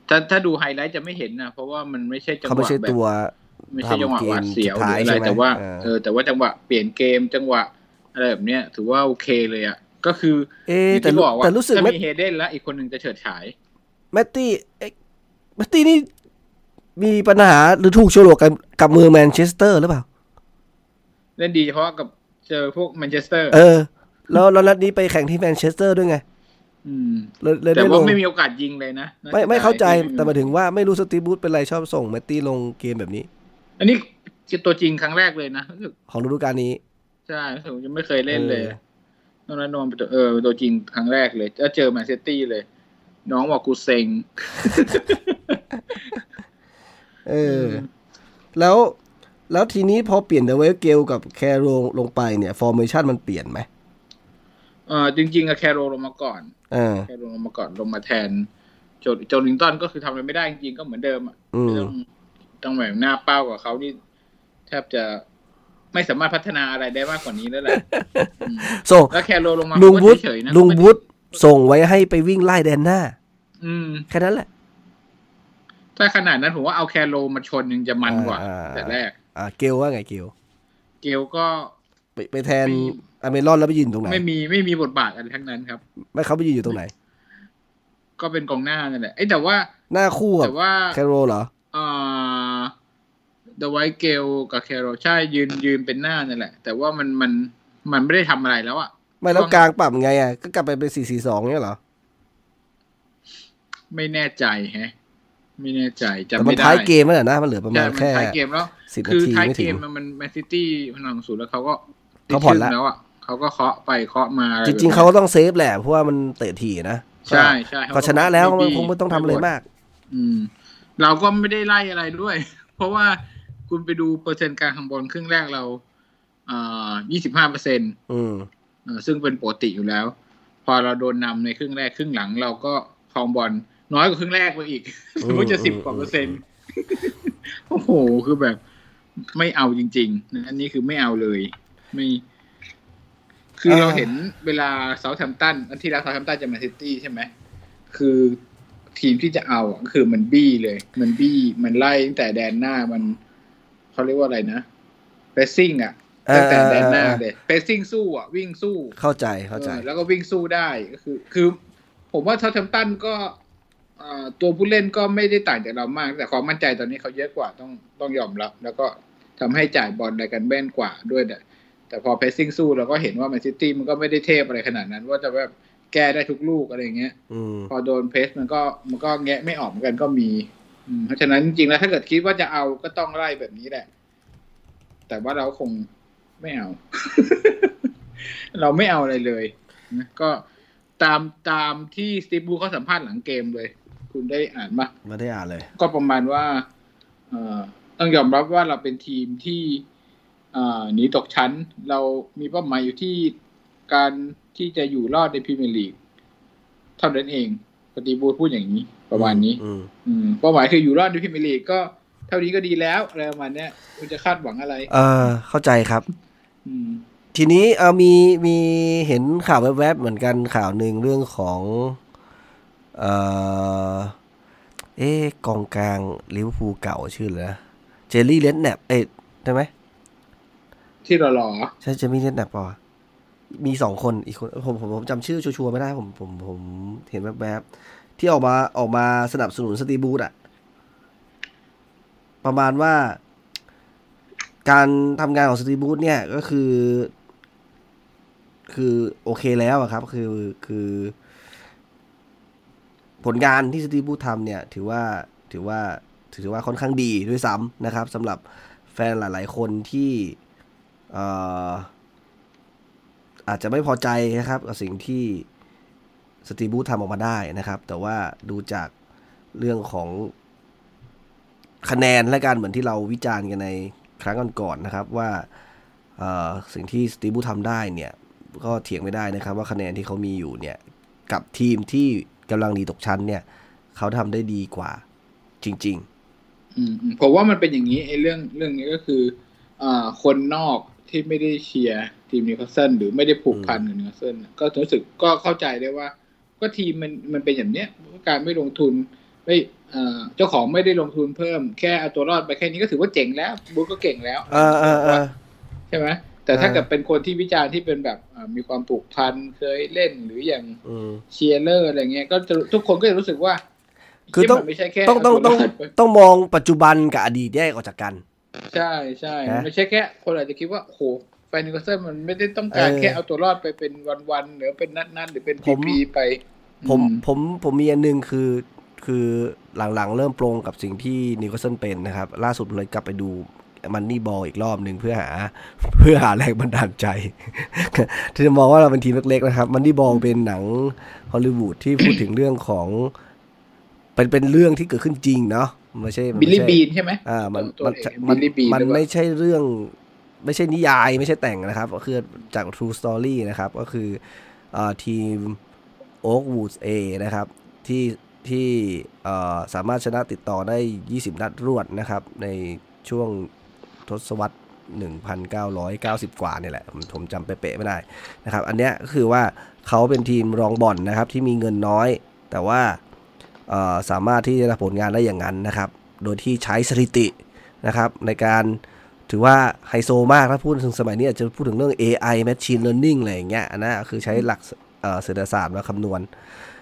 ถ้าถ้าดูไฮไลท์จะไม่เห็นนะ เพราะว่ามันไม่ใช่จังหเขาไม่วะใช่แบบตัวไม่ใช่จังหวะทำเกมหวาดเสียวสุดหท้ารืยออะไรใช่ไหมแต่ว่าเออเออแต่ว่าจังหวะเปลี่ยนเกมจังหวะอะไรแบบเนี้ยถือว่าโอเคเลยอะ ก็คือเอ๊อะย่างแต่ที่รู้บอกว่าแต่รู้สึกถ้าแมตมีเฮเดนแล้วอีกคนหนึ่งจะเฉิดฉายแมตตี้เอ๊ะแมตตี้นี่มีปัญหาหรือถูกโฉลกกับกับมือแมนเชสเตอร์หรือเปล่า เล่นดีเฉพาะกับเจอพวกแมนเชสเตอร์ เออ แล้วแล้วนัดนี้ไปแข่งที่แมนเชสเตอร์ด้วยไงอืมเลยเลยแต่ได้ลว่างไม่มีโอกาสยิงเลยนะน่ไม่ไม่สียดยเข้าใจที่แต่หมายถึงว่าไม่รู้สตีฟบูธเป็นไรชอบส่งแมตตี้ลงเกมแบบนี้ อันนี้คือตัวจริงครั้งแรกเลยนะรู้สึกของฤดูกาลนี้ ใช่รู้สึกยังไม่เคยเล่นเลยเออ นอกนั้นนอนเป็นตัวเออตัวจริงครั้งแรกเลยแล้วเจอแมนเชสเตอร์เลย น้องบอกกูเซ็งเออ แล้วแล้วทีนี้พอเปลี่ยนดไวท์ เกลกับแคโรลงไปเนี่ย formation มันเปลี่ยนไหมเออจริงๆอะแคโรลงมาก่อนเออแคโรลงมาก่อนลงมาแทนโจโจลิงตันก็คือทำอะไรไม่ได้จริงๆก็เหมือนเดิมอะอืมต้องต้องแบบหน้าเป้ากับเขานี่แทบจะ ไม่สามารถพัฒนาอะไรได้มากกว่านี้แล้วแหละอืมส่งแล้วแคโรลงมาลุงเขาก็วุฒิเฉยๆนะลุงวุฒิส่งไว้ให้ไปวิ่งไล่แดนหน้า อืมแค่นั้นแหละ ถ้าขนาดนั้นผมว่าเอาแคโรมาชนยังจะมันกว่าอ่าแต่แรก อ่า เกลว่าไงเกลเกลก็ไปไปแทนไม่อเมรอนแล้วไปยืนตรงไหน ไม่มีไม่มีบทบาทอะไรทั้งนั้นครับ ไม่เขาไปยืนอยู่ตรงไหน ก็เป็นกองหน้านั่นแหละเอ้ยแต่ว่าหน้าคู่กับแต่ว่าแคโรเหรอเอ่อ เดอะไวท์เกลกับแคโรใช่ยืนยืนเป็นหน้านั่นแหละ แต่ว่ามันมันมันไม่ได้ทำอะไรแล้วอะไม่แล้วกลางปรับไงอะก็กลับไปเป็นสี่สี่สองเนี่ยเหรอ ไม่แน่ใจแฮะ ไม่แน่ใจแต่จำมัไม่นได้ท้ายเกมแล้วนะ มันเหลือประมาใช่ณมันแค่ท้ายเกมแล้วสิบนาคือทีท้ายไม่เกถึงมมันแมนซิตี้พลังสูงแล้วเขาก็เขาผ่อนละติดชื่แล้วอะเขาก็เคาะไปเคาะมาอะจไแบบริง ๆเขาก็ต้องเซฟแหละเพราะว่ามันเตะถี่นะใช่ใช่เขาก็ชนะแล้วไม่มันบี้คงไม่ต้องทำอะไรมาก อืม เราก็ไม่ได้ไล่อะไรด้วย เพราะว่า คุณไปดูเปอร์เซ็นต์การข้างบนครึ่งแรกเราอ่ายี่สิบห้าเปอร์เซ็นต์อืมซึ่งเป็นปกติอยู่แล้ว พอเราโดนนำในครึ่งแรกครึ่งหลังเราก็ครองบอลน้อยกว่าครึ่งแรกไปอีกอืมสมมติจะอืสิบมกว่าเปอร์เซ็นต์โอ้โหคือแบบไม่เอาจริงๆอันนี้คือไม่เอาเลยไม่ คือเราเห็นเวลาเซาท์แฮมป์ตันอันที่แล้วเซาท์แฮมป์ตันจะมาซิตี้ใช่ไหมคือทีมที่จะเอาอะคือมันบี้เลย มันบี้มันไล่ตั้งแต่แดนหน้ามัน เขาเรียกว่าอะไรนะเ r สซิ่งอะตั้งแต่แดนหน้าเลยเ r สซิ่งสู้อะวิ่งสู้เข้าใจเข้าใจเออแล้วก็วิ่งสู้ได้ก็คือ คือ ผมว่าเซาท์แฮมป์ตันก็เอ่อตัวผู้เล่นก็ไม่ได้ต่างจากเรามาก แต่ความมั่นใจตอนนี้เขาเยอะกว่าต้องต้องยอมรับ แล้วก็ทำให้จ่ายบอลอะไรกันแม่นกว่าด้วยแต่แต่พอเพสซิ่งสู้เราก็เห็นว่าแมนซิตี้มันก็ไม่ได้เทพอะไรขนาดนั้น ว่าจะแบบแก้ได้ทุกลูกอะไรอย่างเงี้ยอืมพอโดนเพสมันก็มันก็แงะไม่ออกเหมือนกันก็มีอืม เพราะฉะนั้นจริงๆแล้วถ้าเกิดคิดว่าจะเอาก็ต้องไล่แบบนี้แหละ แต่ว่าเราคงไม่เอา เราไม่เอาอะไรเลยนะก็ตามตามที่สตีฟบูเขาสัมภาษณ์หลังเกมเลย คุณได้อ่านมาไม่ได้อ่านเลย ก็ประมาณว่าเอ่อต้องยอมรับว่าเราเป็นทีมที่เอ่อหนีตกชั้น เรามีเป้าหมายอยู่ที่การที่จะอยู่รอดในพรีเมียร์ลีกเท่านั้นเองสตีบูธพูดอย่างนี้ ประมาณนี้อืมอืมเป้าหมายคืออยู่รอดในพรีเมียร์ลีกก็เท่านี้ก็ดีแล้วอะไรประมาณเนี้ยคุณจะคาดหวังอะไร เออเข้าใจครับอืมทีนี้เออมีมีเห็นข่าวแวบๆเหมือนกันข่าวหนึ่งเรื่องของเออเอ๊ะกองกลางลิเวอร์พูลเก่าชื่ออะไรนะเจลลี่เลนแนบเอ๊ะใช่ไหมที่หล่อใช่เจมี่เลนแนบป่ะมีสองคนอีกคนผมผมผมจำชื่อชัวร์ๆไม่ได้ผมผมผมเห็นแวบๆ ที่ออกมาออกมาสนับสนุนสตีบูธอะประมาณว่า การทำงานของสตีบูธเนี่ยก็คือ คือโอเคแล้วอะครับ คือคือ ผลงานที่สตีบูธทำเนี่ย ถือว่าถือว่าถือว่าค่อนข้างดีด้วยซ้ำนะครับสำหรับแฟนหลาย ๆ คนที่อออาจจะไม่พอใจนะครับกับสิ่งที่ สตีบูธทำออกมาได้นะครับ แต่ว่าดูจากเรื่องของคะแนนและการเหมือนที่เราวิจารณ์กันในครั้งก่อนๆนะครับว่าสิ่งที่สตีฟ บรูซทำได้เนี่ยก็เถียงไม่ได้นะครับ ว่าคะแนนที่เขามีอยู่เนี่ยกับทีมที่กำลังหนีตกชั้นเนี่ยเขาทำได้ดีกว่าจริง ๆ ผมว่ามันเป็นอย่างนี้ไอ้เรื่องเรื่องนี้ก็คืออคนนอกที่ไม่ได้เชียร์ทีมนิวคาสเซิลหรือไม่ได้ผูกพันกับนิวคาสเซิลก็รู้สึกก็เข้าใจได้ว่า ก็ทีมมันมันเป็นอย่างเนี้ยการไม่ลงทุนไม่เอ่อเจ้าของไม่ได้ลงทุนเพิ่มแค่เอาตัวรอดไปแค่นี้ก็ถือว่าเจ๋งแล้วบรูซก็เก่งแล้วๆเออเออเออใช่ไหมแต่ถ้าอ่าเกิดเป็นคนที่วิจารณ์ที่เป็นแบบอ่ามีความผูกพันเคยเล่นหรืออย่างอืมเชียร์เลอร์อะไรเงี้ยก็จะทุกคนก็จะรู้สึกว่า คือต้องเหี้ยมันไม่ใช่แค่ต้องต้องเาตัวรอดไปต้องมองปัจจุบันกับอดีตแยกออกจากกัน ใช่ใช่นะไม่ใช่แค่ คนอาจจะคิดว่าโอ้โห แฟนนิวคาสเซิลมันไม่ได้ต้องการเออแค่เอาตัวรอดไปเป็นวันๆหรือเป็นนัดๆหรือเป็นผมปีๆไป ผมอืผมผมมีอันหนึ่งคือคือหลังๆ เริ่มปลงกับสิ่งที่นิวคาสเซิลเป็นนะครับ ล่าสุดเลยกลับไปดู Moneyball อีกรอบหนึ่งเพื่อหา เพื่อหาแรงบันดาลใจที่จะมองว่าเราเป็นทีมเล็กๆนะครับ Moneyball เป็นหนังฮอลลีวูดที่พูดถึงเรื่องของ เป็นเป็นเรื่องที่เกิดขึ้นจริงเนาะไม่ใช่มันบิลไม่ลี่ใช่บีนใช่ไหมอ่ามันตัวมันเอกมันบิลลี่บีนมันหรือเปล่าไม่ใช่เรื่อง ไม่ใช่นิยายไม่ใช่แต่งนะครับ ก็คือจาก True Story นะครับ ก็คืออทีม Oak Woods A นะครับ ที่ที่สามารถชนะติดต่อได้ 20 นัดรวดนะครับ ในช่วงทศวรรษ 1,990 กว่าเนี่ยแหละ ผมจำเป๊ะๆไม่ได้นะครับ อันเนี้ยก็คือว่าเขาเป็นทีมรองบ่อนนะครับ ที่มีเงินน้อย แต่ว่าสามารถที่จะผลงานได้อย่างนั้นนะครับ โดยที่ใช้สถิตินะครับในการ ถือว่าไฮโซมากถ้าพูดถึงสมัยนี้อาจจะพูดถึงเรื่อง AI Machine Learning อะไรอย่างเงี้ยอันนั้นคือใช้หลักเอ่อเศรษฐศาสตร์มาคำนวณ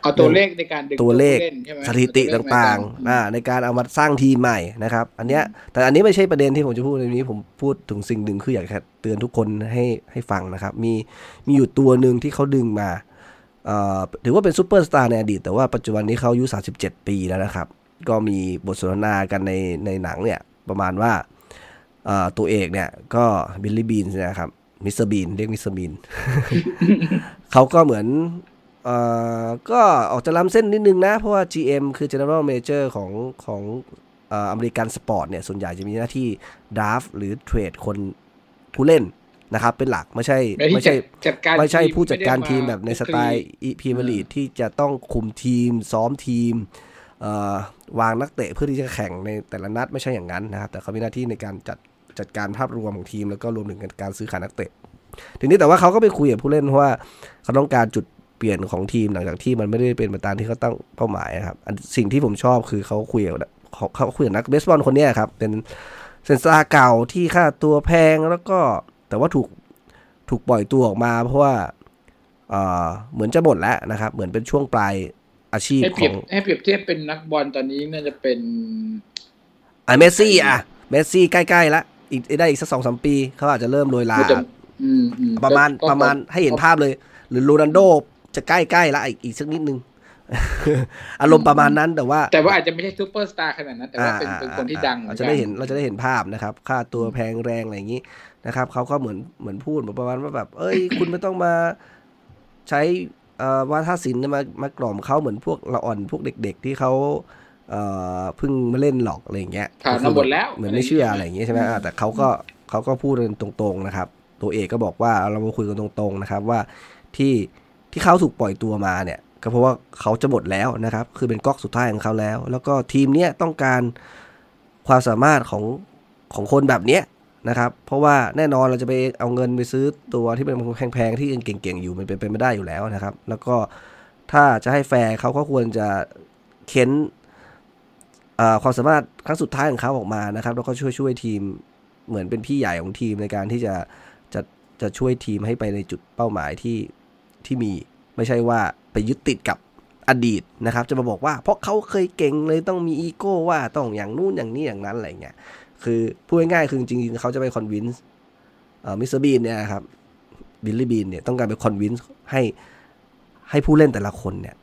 เอาตัวเลขในการดึงตัวเลขผู้นใช่ไหมสถิติเอตวเลขใน่างกๆอ่าในการเอามาสร้างทีมใหม่นะครับ อันเนี้ยแต่อันนี้ไม่ใช่ประเด็นที่ผมจะพูดในนี้ผมพูดถึงสิ่งหนึ่งคืออยากจะเตือนทุกคนให้ให้ฟังนะครับ มีมีอยู่ตัวหนึ่งที่เขาดึงมาเอ่อถือว่าเป็นซูเปอร์สตาร์ในอดีตแต่ว่าปัจจุบันนี้เขาอายุ37 ปีแล้วนะครับ ก็มีบทสนทนากันในในหนังเนี่ยประมาณว่าเอ่อ ตัวเอกเนี่ยก็บิลลี่บีนนะครับมิสเตอร์บีนเรียกมิสเตอร์บีนเขาก็เหมือนเอ่อก็ออกจะล้ำเส้นนิดนึงนะ เพราะว่า GM คือ General Manager ของของเอ่อ American sport เนี่ย ส่วนใหญ่จะมีหน้าที่ด a ฟหรือเทรดคนผู้เล่นนะครับ เป็นหลักไม่ใช่ไม่ไม่ใช่ใช่จัดการไม่ใช่ทีผู้จัดการทีมไได้แบบในสไตล์พรีเมียร์ลีกที่จะต้องคุมทีม ซ้อมทีมเอ่อวางนักเตะเพื่อที่จะแข่งในแต่ละนัดไม่ใช่อย่างนั้นนะครับ แต่เขามีหน้าที่ในการจัด จัดการภาพรวมของทีมแล้วก็รวมถึงการซื้อขายนักเตะ ทีนี้แต่ว่าเขาก็ไปคุยกับผู้เล่นเพราะว่าเขาต้องการจุดเปลี่ยนของทีมหลังจากที่มันไม่ได้เป็นไปตามที่เขาตั้งเป้าหมายนะครับอันสิ่งที่ผมชอบคือเขาคุยกับเขาเขาคุยกับนักเบสบอลคนเนี้ยครับเป็นเซนซาเก่าที่ค่าตัวแพงแล้วก็แต่ว่าถูกถูกปล่อยตัวออกมา เพราะว่าเอ่อเหมือนจะหมดแล้วนะครับ เหมือนเป็นช่วงปลายอาชีพให้ขเปรีอยบงให้เปรียบเทียบเป็นนักบอลตอนนี้น่าจะเป็นอะเมสซี่อะเมสซี่ใกล้ๆแล้ว อีกได้อีกสักสองสามปีเขาอาจจะเริ่มโรยรามันจะอืมอืประมาณก็ประมาณให้เห็นภาพเลย หรือโรนัลโดจะใกล้ๆแล้วอีกอีกสักนิดนึงอารมณ์ประมาณนั้นแต่ว่า แต่ว่าอาจจะไม่ใช่ซูเปอร์สตาร์ขนาดนั้นแต่ว่าเป็นอ่าเป็นคนที่ดังเราจะได้เห็นเราจะได้เห็นภาพนะครับ ค่าตัวแพงแรงอะไรอย่างนี้นะครับเขาก็เหมือนเหมือนพูดประมาณว่าแบบ เอ้ย คุณไม่ต้องมาใช้เอ่อวาทศิลป์มามากล่อมเขาเหมือนพวกละอ่อนพวกเด็ก ๆ ที่เขา เอ่อเพิ่งมาเล่นหลอกอะไรอย่างเงี้ยผ่านมาหมดแล้วเหมือนไม่เชื่ออะไรอย่างเงี้ยใช่ไหมอ่าแต่เขาก็เขาก็พูดกันตรงๆนะครับ ตัวเอกก็บอกว่าเรามาคุยกันตรงๆนะครับว่าที่ที่เขาถูกปล่อยตัวมาเนี่ยกก็เพราะว่าเขาจะหมดแล้วนะครับ คือเป็นก๊อกสุดท้ายของเขาแล้ว แล้วก็ทีมเนี้ยต้องการความสามารถของของคนแบบเนี้ยนะครับ เพราะว่าแน่นอนเราจะไปเอาเงินไปซื้อตัวที่เป็นแพงๆที่เก่งๆอยู่มันเป็นไปไม่ได้อยู่แล้วนะครับ แล้วก็ถ้าจะให้แฟร์เขาก็ควรจะเค้นอ่า ความสามารถครั้งสุดท้ายของเขาออกมานะครับ แล้วก็ช่วยช่วยทีมเหมือนเป็นพี่ใหญ่ของทีมในการที่จะจะจะช่วยทีมให้ไปในจุดเป้าหมายที่ที่มี ไม่ใช่ว่าไปยึดติดกับอดีตนะครับ จะมาบอกว่า เพราะเขาเคยเก่งเลยต้องมีอีโก้ว่าต้องอย่างนู้นอย่างนี้อย่างนั้นอะไรเงี้ยคือพูดง่ายๆคือจริงๆเขาจะไป convince มิสเตอร์บีนเนี่ยครับบิลลี่บีนเนี่ยต้องการไป convince ให้ให้ผู้เล่นแต่ละคนเนี่ย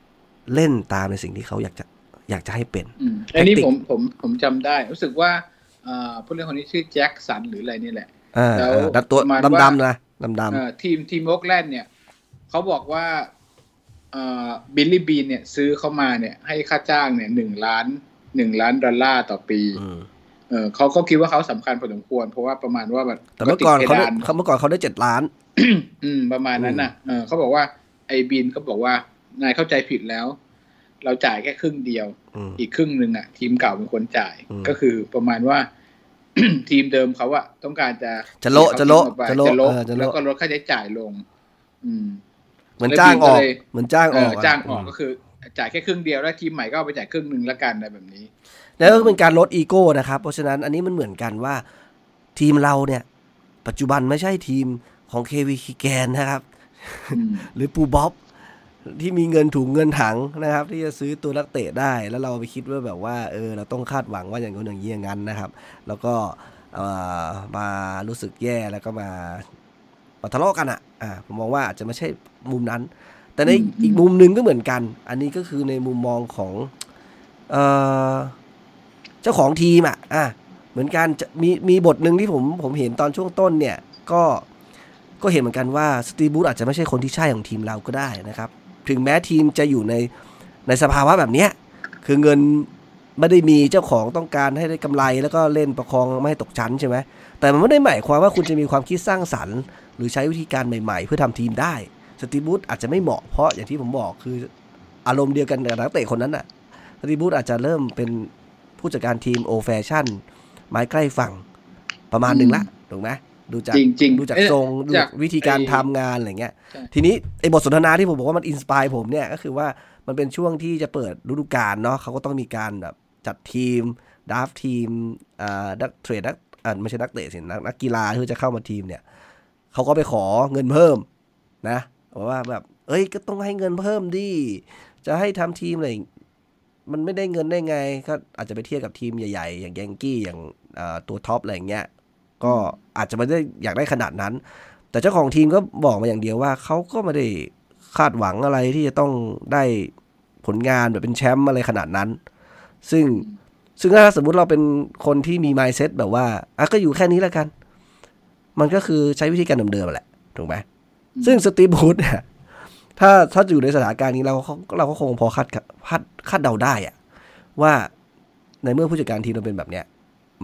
เล่นตามในสิ่งที่เขาอยากจะ อยากจะให้เป็นอืมอันนี้ tactic ผมผมผมจำได้ รู้สึกว่าเอ่อผู้เล่นคนนี้ชื่อแจ็คสันหรืออะไรนี่แหละอ่าแล้วอ่าดัดตัวประมาณว่าดำๆนะดำเอ่อทีมทีมโอ๊กแลนด์เนี่ยเขาบอกว่าเอ่อบิลลี่บีนเนี่ย ซื้อเข้ามาเนี่ยให้ค่าจ้างเนี่ยหนึ่งล้านหนึ่งล้านดอลลาร์ต่อปีๆอืมเออเขาก็คิดว่าเขาสำคัญพอสมควร เพราะว่าประมาณว่าแบบแต่เมื่อก่อนติดเขาพได้ดานเขาเมื่อก่อนเขาได้เจ็ดล้าน อืมประมาณนั้นน่ะเออเขาบอกว่าไอ้บินเขาบอกว่านายเข้าใจผิดแล้ว เราจ่ายแค่ครึ่งเดียวอืมอีกครึ่งหนึ่งอะ ทีมเก่าเป็นคนจ่ายอืมก็คือประมาณว่า ทีมเดิมเขาอะต้องการจะจะโละจะโละจะจะโละโละเออจะโละแล้วก็ลดค่าใช้จ่ายลง อืมเหมือนจ้างออกแล้วทีมก็เลยเหมือนจ้างเออออกะจ้างออกก็คือ จ่ายแค่ครึ่งเดียวแล้วทีมใหม่ก็เอาไปจ่ายครึ่งหนึ่งละกันอะไรแบบนี้แล้วก็เป็นการลดอีโก้นะครับ เพราะฉะนั้นอันนี้มันเหมือนกันว่า ทีมเราเนี่ย ปัจจุบันไม่ใช่ทีมของเควีคีแกนนะครับอืมหรือปูบ๊อบ ที่มีเงินถุงเงินถังนะครับ ที่จะซื้อตัวนักเตะได้ แล้วเราไปคิดว่าแบบว่าเออเราต้องคาดหวังว่าอย่างนู้นอย่างนี้อย่างนั้นนะครับ แล้วก็เอ่อมารู้สึกแย่แล้วก็มามาทะเลาะกันอะอ่าผมมองว่าอาจจะไม่ใช่มุมนั้น แต่ในอืมอีกมุมหนึ่งก็เหมือนกัน อันนี้ก็คือในมุมมองของเอ่อเจ้าของทีมอะอะเหมือนกันจะมีมีบทหนึ่งที่ผมผมเห็นตอนช่วงต้นเนี่ยก็ก็เห็นเหมือนกันว่าสตีบูธอาจจะไม่ใช่คนที่ใช่ของทีมเราก็ได้นะครับ ถึงแม้ทีมจะอยู่ในในสภาวะแบบเนี้ยคือเงินไม่ได้มีเจ้าของต้องการให้ได้กำไรแล้วก็เล่นประคองไม่ให้ตกชั้นใช่ไหมแต่มันไม่ได้หมายความว่าคุณจะมีความคิดสร้างสรรค์ หรือใช้วิธีการใหม่ๆ เพื่อทำทีมได้ สตีบูธอาจจะไม่เหมาะเพราะอย่างที่ผมบอกคืออารมณ์เดียวกันกับนักเตะคนนั้นน่ะสตีบูธอาจจะเริ่มเป็นผู้จัดการทีมโอแฟชั่นไม้ใกล้ฝั่งประมาณหนึ่งละถูกไหม ดูจากจริงๆดูจากเอ๊ะทรงดูจาจากกวิธีการไอ้ทำงานอะไรเงี้ยใช่ทีนี้ไอ้บทสนทนาที่ผมบอกว่ามัน inspire ผมเนี่ยก็คือว่ามันเป็นช่วงที่จะเปิดฤดูกาลเนาะเขาก็ต้องมีการแบบจัดทีม draft ทีมอ่านัก trade นักอ่าไม่ใช่นักเตะสินักนักกีฬาที่จะเข้ามาทีมเนี่ยเขาก็ไปขอเงินเพิ่มนะบอกว่าแบบ เอ้ยก็ต้องให้เงินเพิ่มดิจะให้ทำทีมอะไรมันไม่ได้เงินได้ไง ก็อาจจะไปเทียบกับทีมใหญ่ ๆ อย่างแยงกี้อย่างอ่าตัว top อะไรอย่างเงี้ย ก็อาจจะไม่ได้อยากได้ขนาดนั้น แต่เจ้าของทีมก็บอกมาอย่างเดียวว่าเขาก็ไม่ได้คาดหวังอะไรที่จะต้องได้ผลงานแบบเป็นแชมป์อะไรขนาดนั้น ซึ่งซึ่งถ้าสมมุติเราเป็นคนที่มี mindset แบบว่าอะก็อยู่แค่นี้แล้วกัน มันก็คือใช้วิธีการเดิมๆแหละ ถูกไหมซึ่งสตีบูธเนี่ยถ้าถ้าอยู่ในสถานการณ์นี้เราเราก็คงพอคาดคาดคาดเดาได้อะว่าในเมื่อผู้จัดการทีมเราเป็นแบบเนี้ย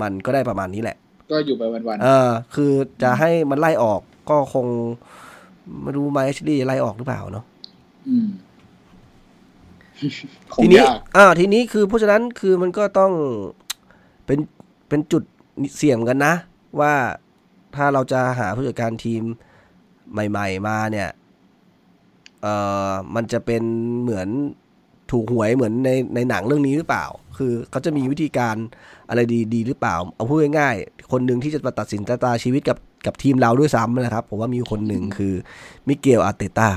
มันก็ได้ประมาณนี้แหละ ก็อยู่ไปวันเออ คือจะให้มันไล่ออกก็คงไม่รู้ไมเอชดีไล่ออกหรือเปล่าเนาะๆอืมคงทีนี้ยากอ่าทีนี้คือเพราะฉะนั้นคือมันก็ต้องเป็นเป็นจุดเสี่ยงกันนะ ว่าถ้าเราจะหาผู้จัดการทีมใหม่ ๆ มาเนี่ยเอ่อมันจะเป็นเหมือนถูกหวยเหมือนในในหนังเรื่องนี้หรือเปล่า คือเขาจะมีวิธีการอะไรดีดีหรือเปล่า เอาพูดง่ายๆ คนหนึ่งที่จะมาตัดสินชะตาชีวิตกับกับทีมเราด้วยซ้ำนะครับ ผมว่ามีคนหนึ่งคือมิเกลอาร์เตต้า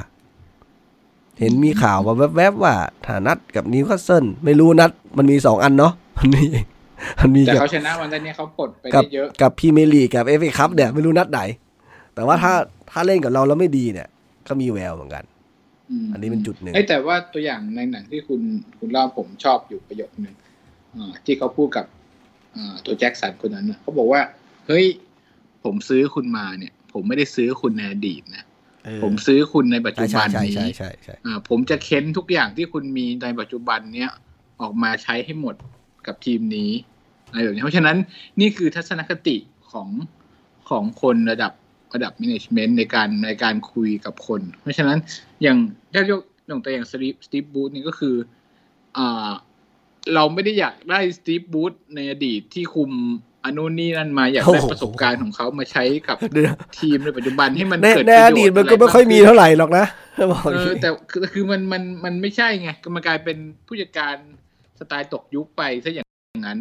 เห็นมีข่าวมาแวบๆว่าถ้านัดกับนิวคาสเซิลไม่รู้นัดมันมีสองอันเนาะมันมีมันมีแต่กับเขาชนะวันนี้เขาปลดไปกัได้เยอะกับพรีเมียร์ลีกกับเอฟเอคัพเนี่ยไม่รู้นัดไหน แต่ว่าถ้าถ้าเล่นกับเราแล้วไม่ดีเนี่ย ก็มีแววเหมือนกันมอันนี้เป็นจุดหนึ่งเอ้ยแต่ว่าตัวอย่างในหนังที่คุณคุณเล่าผมชอบอยู่ประโยคนึงอ่าที่เขาพูดกับอ่า ตัวแจ็คสันคนนั้นน่ะเขาบอกว่า เฮ้ย ผมซื้อคุณมาเนี่ย ผมไม่ได้ซื้อคุณในอดีตนะเออผมซื้อคุณในปัจใช่จุใช่บันใช่นี้ใช่ใช่ใช่อ่าผมจะเค้นทุกอย่างที่คุณมีในปัจจุบันเนี้ยออกมาใช้ให้หมดกับทีมนี้อะไรแบบนี้เพราะฉะนั้นนี่คือทัศนคติของของคนระดับระดับ management ในการในการคุยกับคน เพราะฉะนั้นอย่างถ้ายกอย่างตัวอย่างสตีฟสตีฟบูธนี่ก็คืออ่า เราไม่ได้อยากได้สตีฟบูธในอดีตที่คุมอนุนี่นั่นมาอยากได้โอ้โหประสบการณ์ของเขามาใช้กับเดี๋ยวทีมในปัจจุบันให้มันในเกิดในประอโยชน์ดีตมันก็ไม่ค่อยมีะรากขึ้นเท่าไหร่หรอกนะบอกอเอย่างอนี้แต่คือคือมันมันมันไม่ใช่ไงก็มันกลายเป็นผู้จัดการสไตล์ตกยุคไปซะอย่างนั้น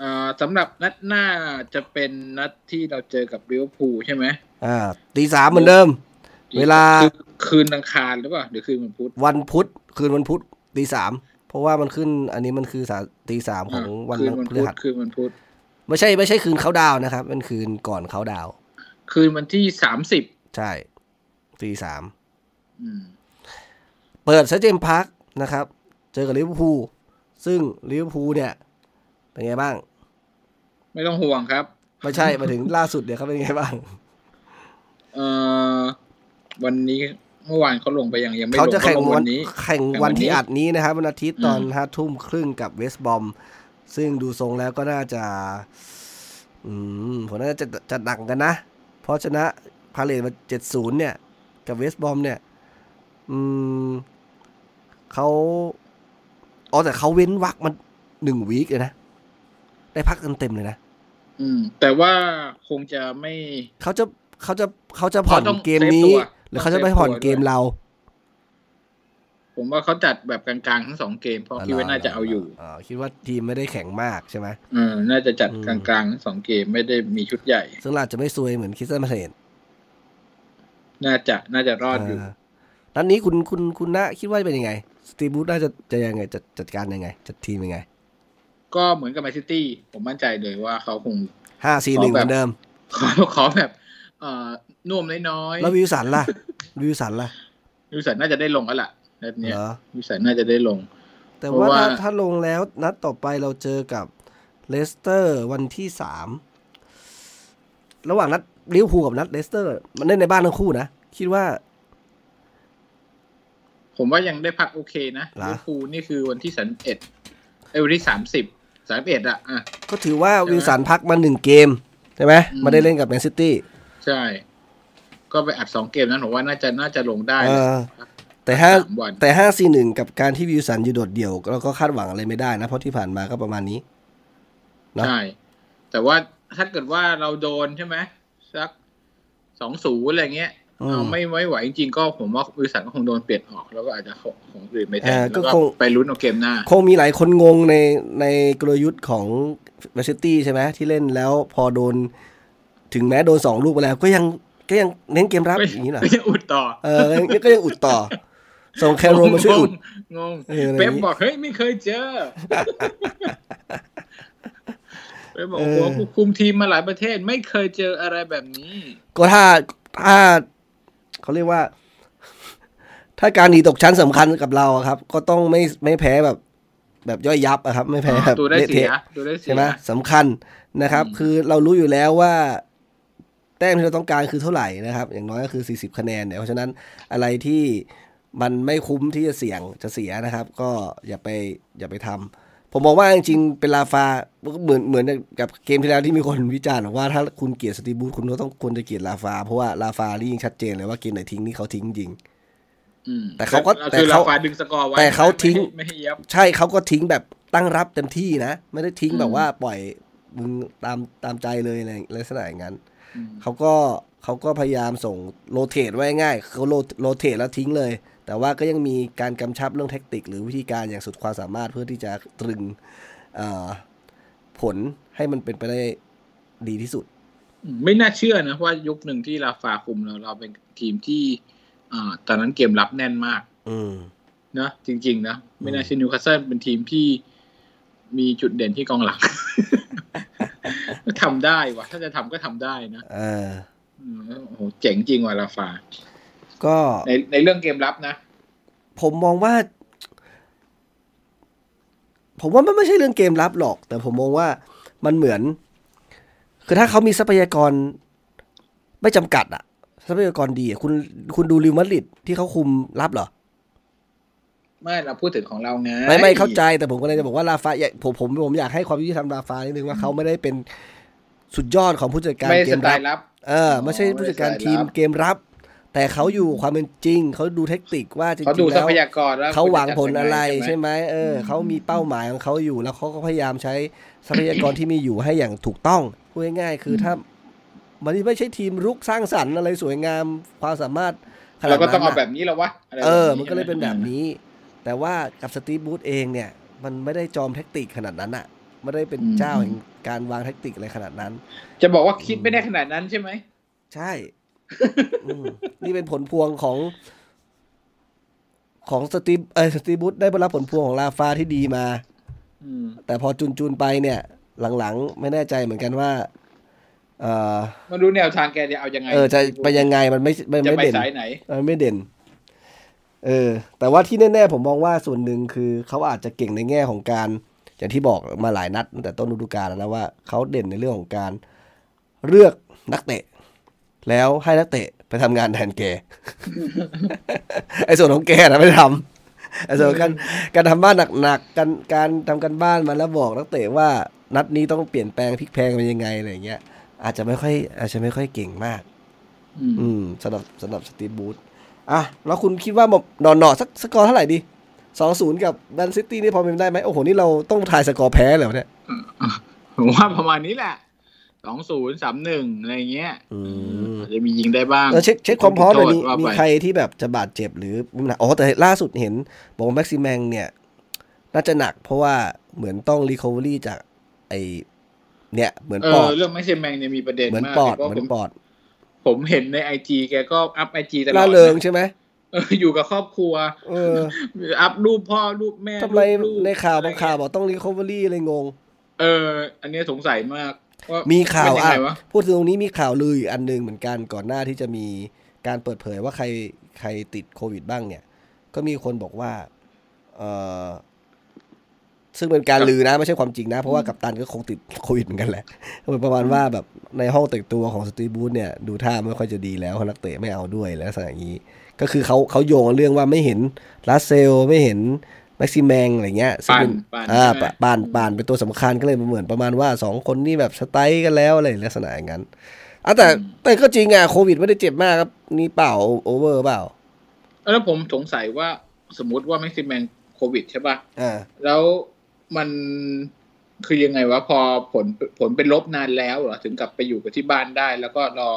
อ่าสำหรับนัดหน้าจะเป็นนัดที่เราเจอกับลิเวอร์พูลใช่ไหมอ่าตีสามเหมือนเดิม เวลาคือคืนอังคารหรือเปล่าหรือคืนวันพุธวันพุธคืนวันพุธตีสาม เพราะว่ามันขึ้นอันนี้มันคือสาตีสามของวันคืนวันพฤพุธหัสคืนวันพุธไม่ใช่ไม่ใช่คืนเขาดาวน์นะครับเป็นคืนก่อนเขาดาวน์คืนวันที่สามสิบใช่ตีสามอืมเปิดเซนต์เจมส์พาร์คนะครับ เจอกับลิเวอร์พูลซึ่งลิเวอร์พูลเนี่ย เป็นไงบ้าง ไม่ต้องห่วงครับ ไม่ใช่มาถึงล่าสุดเนี่ยเขาเป็นไงบ้าง เอ่อวันนี้ เมื่อวานเขาลงไปยังยังไม่ลเขางจะแข่งเขาลวันนี้ แข่งแข่งวัวันนที่นี้อัดนี้นะครับวันอาทิตย์ตอนอืมห้าทุ่มครึ่งกับเวสต์บรอม ซึ่งดูทรงแล้วก็น่าจะ อืมผมน่าจะจะดังกันนะ เพราะชนะพาเลซมาเจ็ดศูนย์เนี่ย กับเวสต์บรอมเนี่ย อืมเขาอ๋อแต่เขาเว้นวรรคมันหนึ่ง week เลยนะ ได้พักเต็มๆเลยนะ อืม แต่ว่าคงจะไม่เขาจะเขาจะเขาจะผ่อนเขาต้องเกม save นี้ตัว หรือเขาจะไปผ่อนเกมเรา ผมว่าเขาจัดแบบกลางๆทั้งสองเกม เพราะคิดว่าน่าจะเอาอยู่่คิดว่าทีมไม่ได้แข็งมากใช่ไหมเออน่าจะจัดอืมกลางๆทั้งสองเกมไม่ได้มีชุดใหญ่ ซึ่งเราอาจจะไม่ซวยเหมือนคริสตันมาเทนน่าจะน่าจะรอดอยู่นัดนี้คุณคุณคุณนะคิดว่าจะเป็นยังไง สตีบูธน่าจะจะยังไงจะจัดการยังไง จัดทีมยังไง ก็เหมือนกับแมนซิตี้ผมมั่นใจเลยว่าเขาคงห้าสี่หนึ่งขอเหแบบมือนเดิมขอขอแบบ เอ่อนุ่วมน้อยแล้ววิวสันล่ะ วิวสันล่ะๆวิลสันน่าจะได้ลงแล้วล่ะนัดเนี้ยเหรอวิลสันน่าจะได้ลง แต่เพราะว่าว่าถ้าถ้าลงแล้วนัดต่อไปเราเจอกับเลสเตอร์วันที่สามระหว่างนัดลิเวอร์พูลกับนัดเลสเตอร์ มันเล่นในบ้านทั้งคู่นะ คิดว่า ผมว่ายังได้พักโอเคนะเหรอลิเวอร์พูลนี่คือวันที่สามเอ็ดเอ้ยวันที่สามสิบสามเอ็ดอะอะก็ถือว่าใช่ไหมวิลสันพักมาหนึ่งเกมใช่ไหมอืมไมาได้เล่นกับแมนซิตี้ ใช่ ก็ไปอัดสองเกมนั้นผมว่าน่าจะน่าจะลงได้เอแหละอแต่ห้าสามวันแต่ห้าสี่หนึ่งกับการที่วิลสันอยู่โดดเดี่ยวเราก็คาดหวังอะไรไม่ได้นะ เพราะที่ผ่านมาก็ประมาณนี้เนอะใช่ แต่ว่าถ้าเกิดว่าเราโดนใช่ไหมสักสองศูนย์อะไรเงี้ยอืมเอาไม่ไม่ไหวจริงๆก็ผมว่าบริษัทก็คงโดนเปลี่ยนออกแล้วก็อาจจะของของอื่นไม่แทนเออก็แล้วก็คงไปลุ้นเอาเกมหน้า คงมีหลายคนงงในในกลยุทธ์ของแมนซิตี้ใช่ไหมที่เล่นแล้วพอโดน ถึงแม้โดนสองลูกไปแล้ว ก็ยังก็ยังเน้นเกมรับก็อย่างนี้เหรอก็ยังอุดต่อ เออยังก็ยังอุดต่อ ส่งแคโรมาช่วยอุดงงงเอออะไรเป๊ปนี้บอกเฮ้ยไม่เคยเจอเป๊ปบอกเออโอ้โหกูคุมทีมมาหลายประเทศไม่เคยเจออะไรแบบนี้ ก็ถ้าถ้าเขาเรียกว่า ถ้าการหนีตกชั้นสำคัญกับเราอะครับ ก็ต้องไม่ไม่แพ้แบบแบบย่อยยับอะครับ ไม่แพ้แบบตัวได้เละเสียเทะตัวได้เสีใช่ยไหมสำคัญนะครับอืมคือเรารู้อยู่แล้วว่า แต้มที่เราต้องการคือเท่าไหร่นะครับ อย่างน้อยก็คือ 40 คะแนนเนี่ยเพราะฉะนั้นอะไรที่มันไม่คุ้มที่จะเสี่ยงจะเสียนะครับ ก็อย่าไปอย่าไปทำผมมองว่าจริงๆเป็นลาฟาเหมือนเหมือนกับเกมที่แล้วที่มีคนวิจารณ์บอกว่าถ้าคุณเกลียดสตีบูธคุณก็ต้องควรจะเกลียดลาฟาเพราะว่าลาฟานี่ยิ่งชัดเจนเลยว่าเกมไหนทิ้งนี่เขาทิ้งจริงอืมแต่เขาก็แต่คือเขาราฟาตรึงสกอร์ไว้แต่เขาทิ้งไม่ให้ไม่ให้ยับใช่เขาก็ทิ้งแบบตั้งรับเต็มที่นะ ไม่ได้ทิ้งอืมแบบว่าปล่อยมึงตามตามใจเลยอะไรลักษณะอย่างนั้นอืม เขาก็เขาก็พยายามส่ง rotate ไว้ง่ายเขาโร rotate แล้วทิ้งเลย แต่ว่าก็ยังมีการกำชับเรื่อง tactic หรือวิธีการอย่างสุดความสามารถเพื่อที่จะตรึงเอ่อผลให้มันเป็นไปได้ดีที่สุดอืมไม่น่าเชื่อนะว่ายุคหนึ่งที่ราฟาคุมเราเราเป็นทีมที่อ่าตอนนั้นเกมรับแน่นมากอืมนะจริง ๆ นะ ไม่น่าเชื่อนิวคาสเซิลเป็นทีมที่มีจุดเด่นที่กองหลัง ทำได้วะถ้าจะทำก็ทำได้นะเอออืมโอ้โหเจ๋งจริงว่ะราฟา ก็ในในเรื่องเกมรับนะ ผมมองว่า ผมว่ามันไม่ใช่เรื่องเกมรับหรอก แต่ผมมองว่ามันเหมือน คือถ้าเขามีทรัพยากรไม่จำกัดอะทรัพยากรดีอะคุณคุณดูริวมาดริดที่เขาคุมรับเหรอ ไม่เราพูดถึงของเราไงไม่ไม่เข้าใจแต่ผมก็เลยจะบอกว่าลาฟาอยากผมผมผมอยากให้ความยุติธรรมลาฟานิดนึงว่าเขาไม่ได้เป็นสุดยอดของผู้จัดการไม่เกสมไตรับล์รับ เออไม่ใช่ผู้จัดการทีมเกมรับ แต่เขาอยู่ความเป็นจริง เขาดูเทคนิคว่าจริงเขาดูๆทรัแล้วพยากรแล้วเขาหวังผลอะไรควจจัดยังงใช่ไหมเอออืมเขามีเป้าหมายของเขาอยู่แล้วเขาก็พยายามใช้ทรัพยากรที่มีอยู่ให้อย่างถูกต้องพูดง่ายๆคือถ้ามันไม่ใช่ทีมรุกสร้างสรรค์อะไรสวยงามความสามารถขนาเราดก็นั้นต้องเอาน่ะแบบนี้แล้ววะะไรเออแบบมันก็เลยเป็นแบบใช่ไหมนี้ แต่ว่ากับสตีฟบูธเองเนี่ย มันไม่ได้จอมเทคนิคขนาดนั้นอะไม่ได้เป็นเจ้าแห่งการวางเทคนิคอะไรขนาดนั้น จะบอกว่าคิดไม่ได้ขนาดนั้นใช่ไหม ใช่อืมนี่เป็นผลพวงของ ของสตีฟเออสตีฟบูธได้รับผลพวงของลาฟาที่ดีมาอืมแต่พอจุนจุนๆไปเนี่ย หลังๆ ไม่แน่ใจเหมือนกันว่าเออมาดูแนวทางแกจะเอายังไง เออจะไปยังไงมันไม่มันจะไม่ไปเด่นสายไหนมันไม่เด่น เออ แต่ว่าที่แน่ๆผมมองว่าส่วนหนึ่งคือเขาอาจจะเก่งในแง่ของการ อย่างที่บอกมาหลายนัดตั้งแต่ต้นฤดูกาลแล้วนะว่าเขาเด่นในเรื่องของการเลือกนักเตะ แล้วให้นักเตะไปทำงานแทนแกไอ้ส่วนของแกนะไม่ได้ทำไอ้ส่วนของการการทำบ้านหนักๆการการทำกันบ้านมาแล้วบอกนักเตะว่านัดนี้ต้องเปลี่ยนแปลงพลิกแพลงเป็นยังไงอะไรอย่างเงี้ยอาจจะไม่ค่อย อาจจะไม่ค่อยเก่งมาก อืมอืมสำหรับสำหรับสตีฟบูธ อะแล้วคุณคิดว่าแบบนอนหนอสักสกอร์เท่าไหร่ดีสองศูนย์กับแมนซิตี้นี่พอเป็นได้ไหมโอ้โห นี่เราต้องทายสกอร์แพ้เลยเหรอเนี่ยผมว่าประมาณนี้แหละสองศูนย์สามหนึ่งอะไรเงี้ยอืมอาจจะมียิงได้บ้างเออเช็คเช็คความพร้อมหน่อยมีโทษว่ามีไปใครที่แบบจะบาดเจ็บหรือมีปัญหาอ๋อแต่ล่าสุดเห็นบอกว่าแม็กซิแมงเนี่ย น่าจะหนักเพราะว่าเหมือนต้องรีคอเวอรี่จากไอเนี่ย เหมือนเอปออดเรื่องไม่ใช่แมงเนี่ยมีประเด็นเหมือนมากปอดเพราะเหมืผอนมปอด ผมเห็นในไอจีแกก็อัพไอจีตลอดล่าเริงใช่ไหมเอออยู่กับครอบครัวเอออัพรูปพ่อรูปแม่ทำไมรูปลูกในข่าวอะไรบางข่าวบอกต้องรีคอเวอรี่อะไรงง เออ อันเนี้ยสงสัยมากว่ามีข่าวเป็นยังอะไงวะพูดถึงตรงนี้มีข่าวลืออีกอันหนึ่งเหมือนกันก่อนหน้าที่จะมีการเปิดเผยว่าใครใครติดโควิดบ้างเนี่ย ก็มีคนบอกว่า เออ ซึ่งเป็นการลือนะไม่ใช่ความจริงนะ เพราะว่ากัปตันก็คงติดโควิดเหมือนกันแหละเหมือนประมาณว่าแบบในห้องแต่งตัวของสตีบูธเนี่ยดูท่าไม่ค่อยจะดีแล้วเพราะนักเตะไม่เอาด้วยแล้วลักษณะอย่างนี้ ก็คือเขาเขาโยงเรื่องว่าไม่เห็นลาเซลไม่เห็นแม็กซิแมงอะไรเงี้ยซึ่งเป็นปานอ่าใช่ไหมปานปานเป็นตัวสำคัญก็เลยเหมือนประมาณว่าสองคนนี่แบบสไตล์กันแล้วอะไรลักษณะอย่างนั้นอะแต่แต่ก็จริงอะโควิดไม่ได้เจ็บมากครับนี่เปล่าโอเวอร์เปล่าแล้วผมสงสัยว่าสมมติว่าแม็กซิแมงโควิดใช่ป่ะอ่าแล้ว มันคือยังไงวะพอผลผลเป็นลบนานแล้วเหรอถึงกลับไปอยู่กับที่บ้านได้ แล้วก็รอ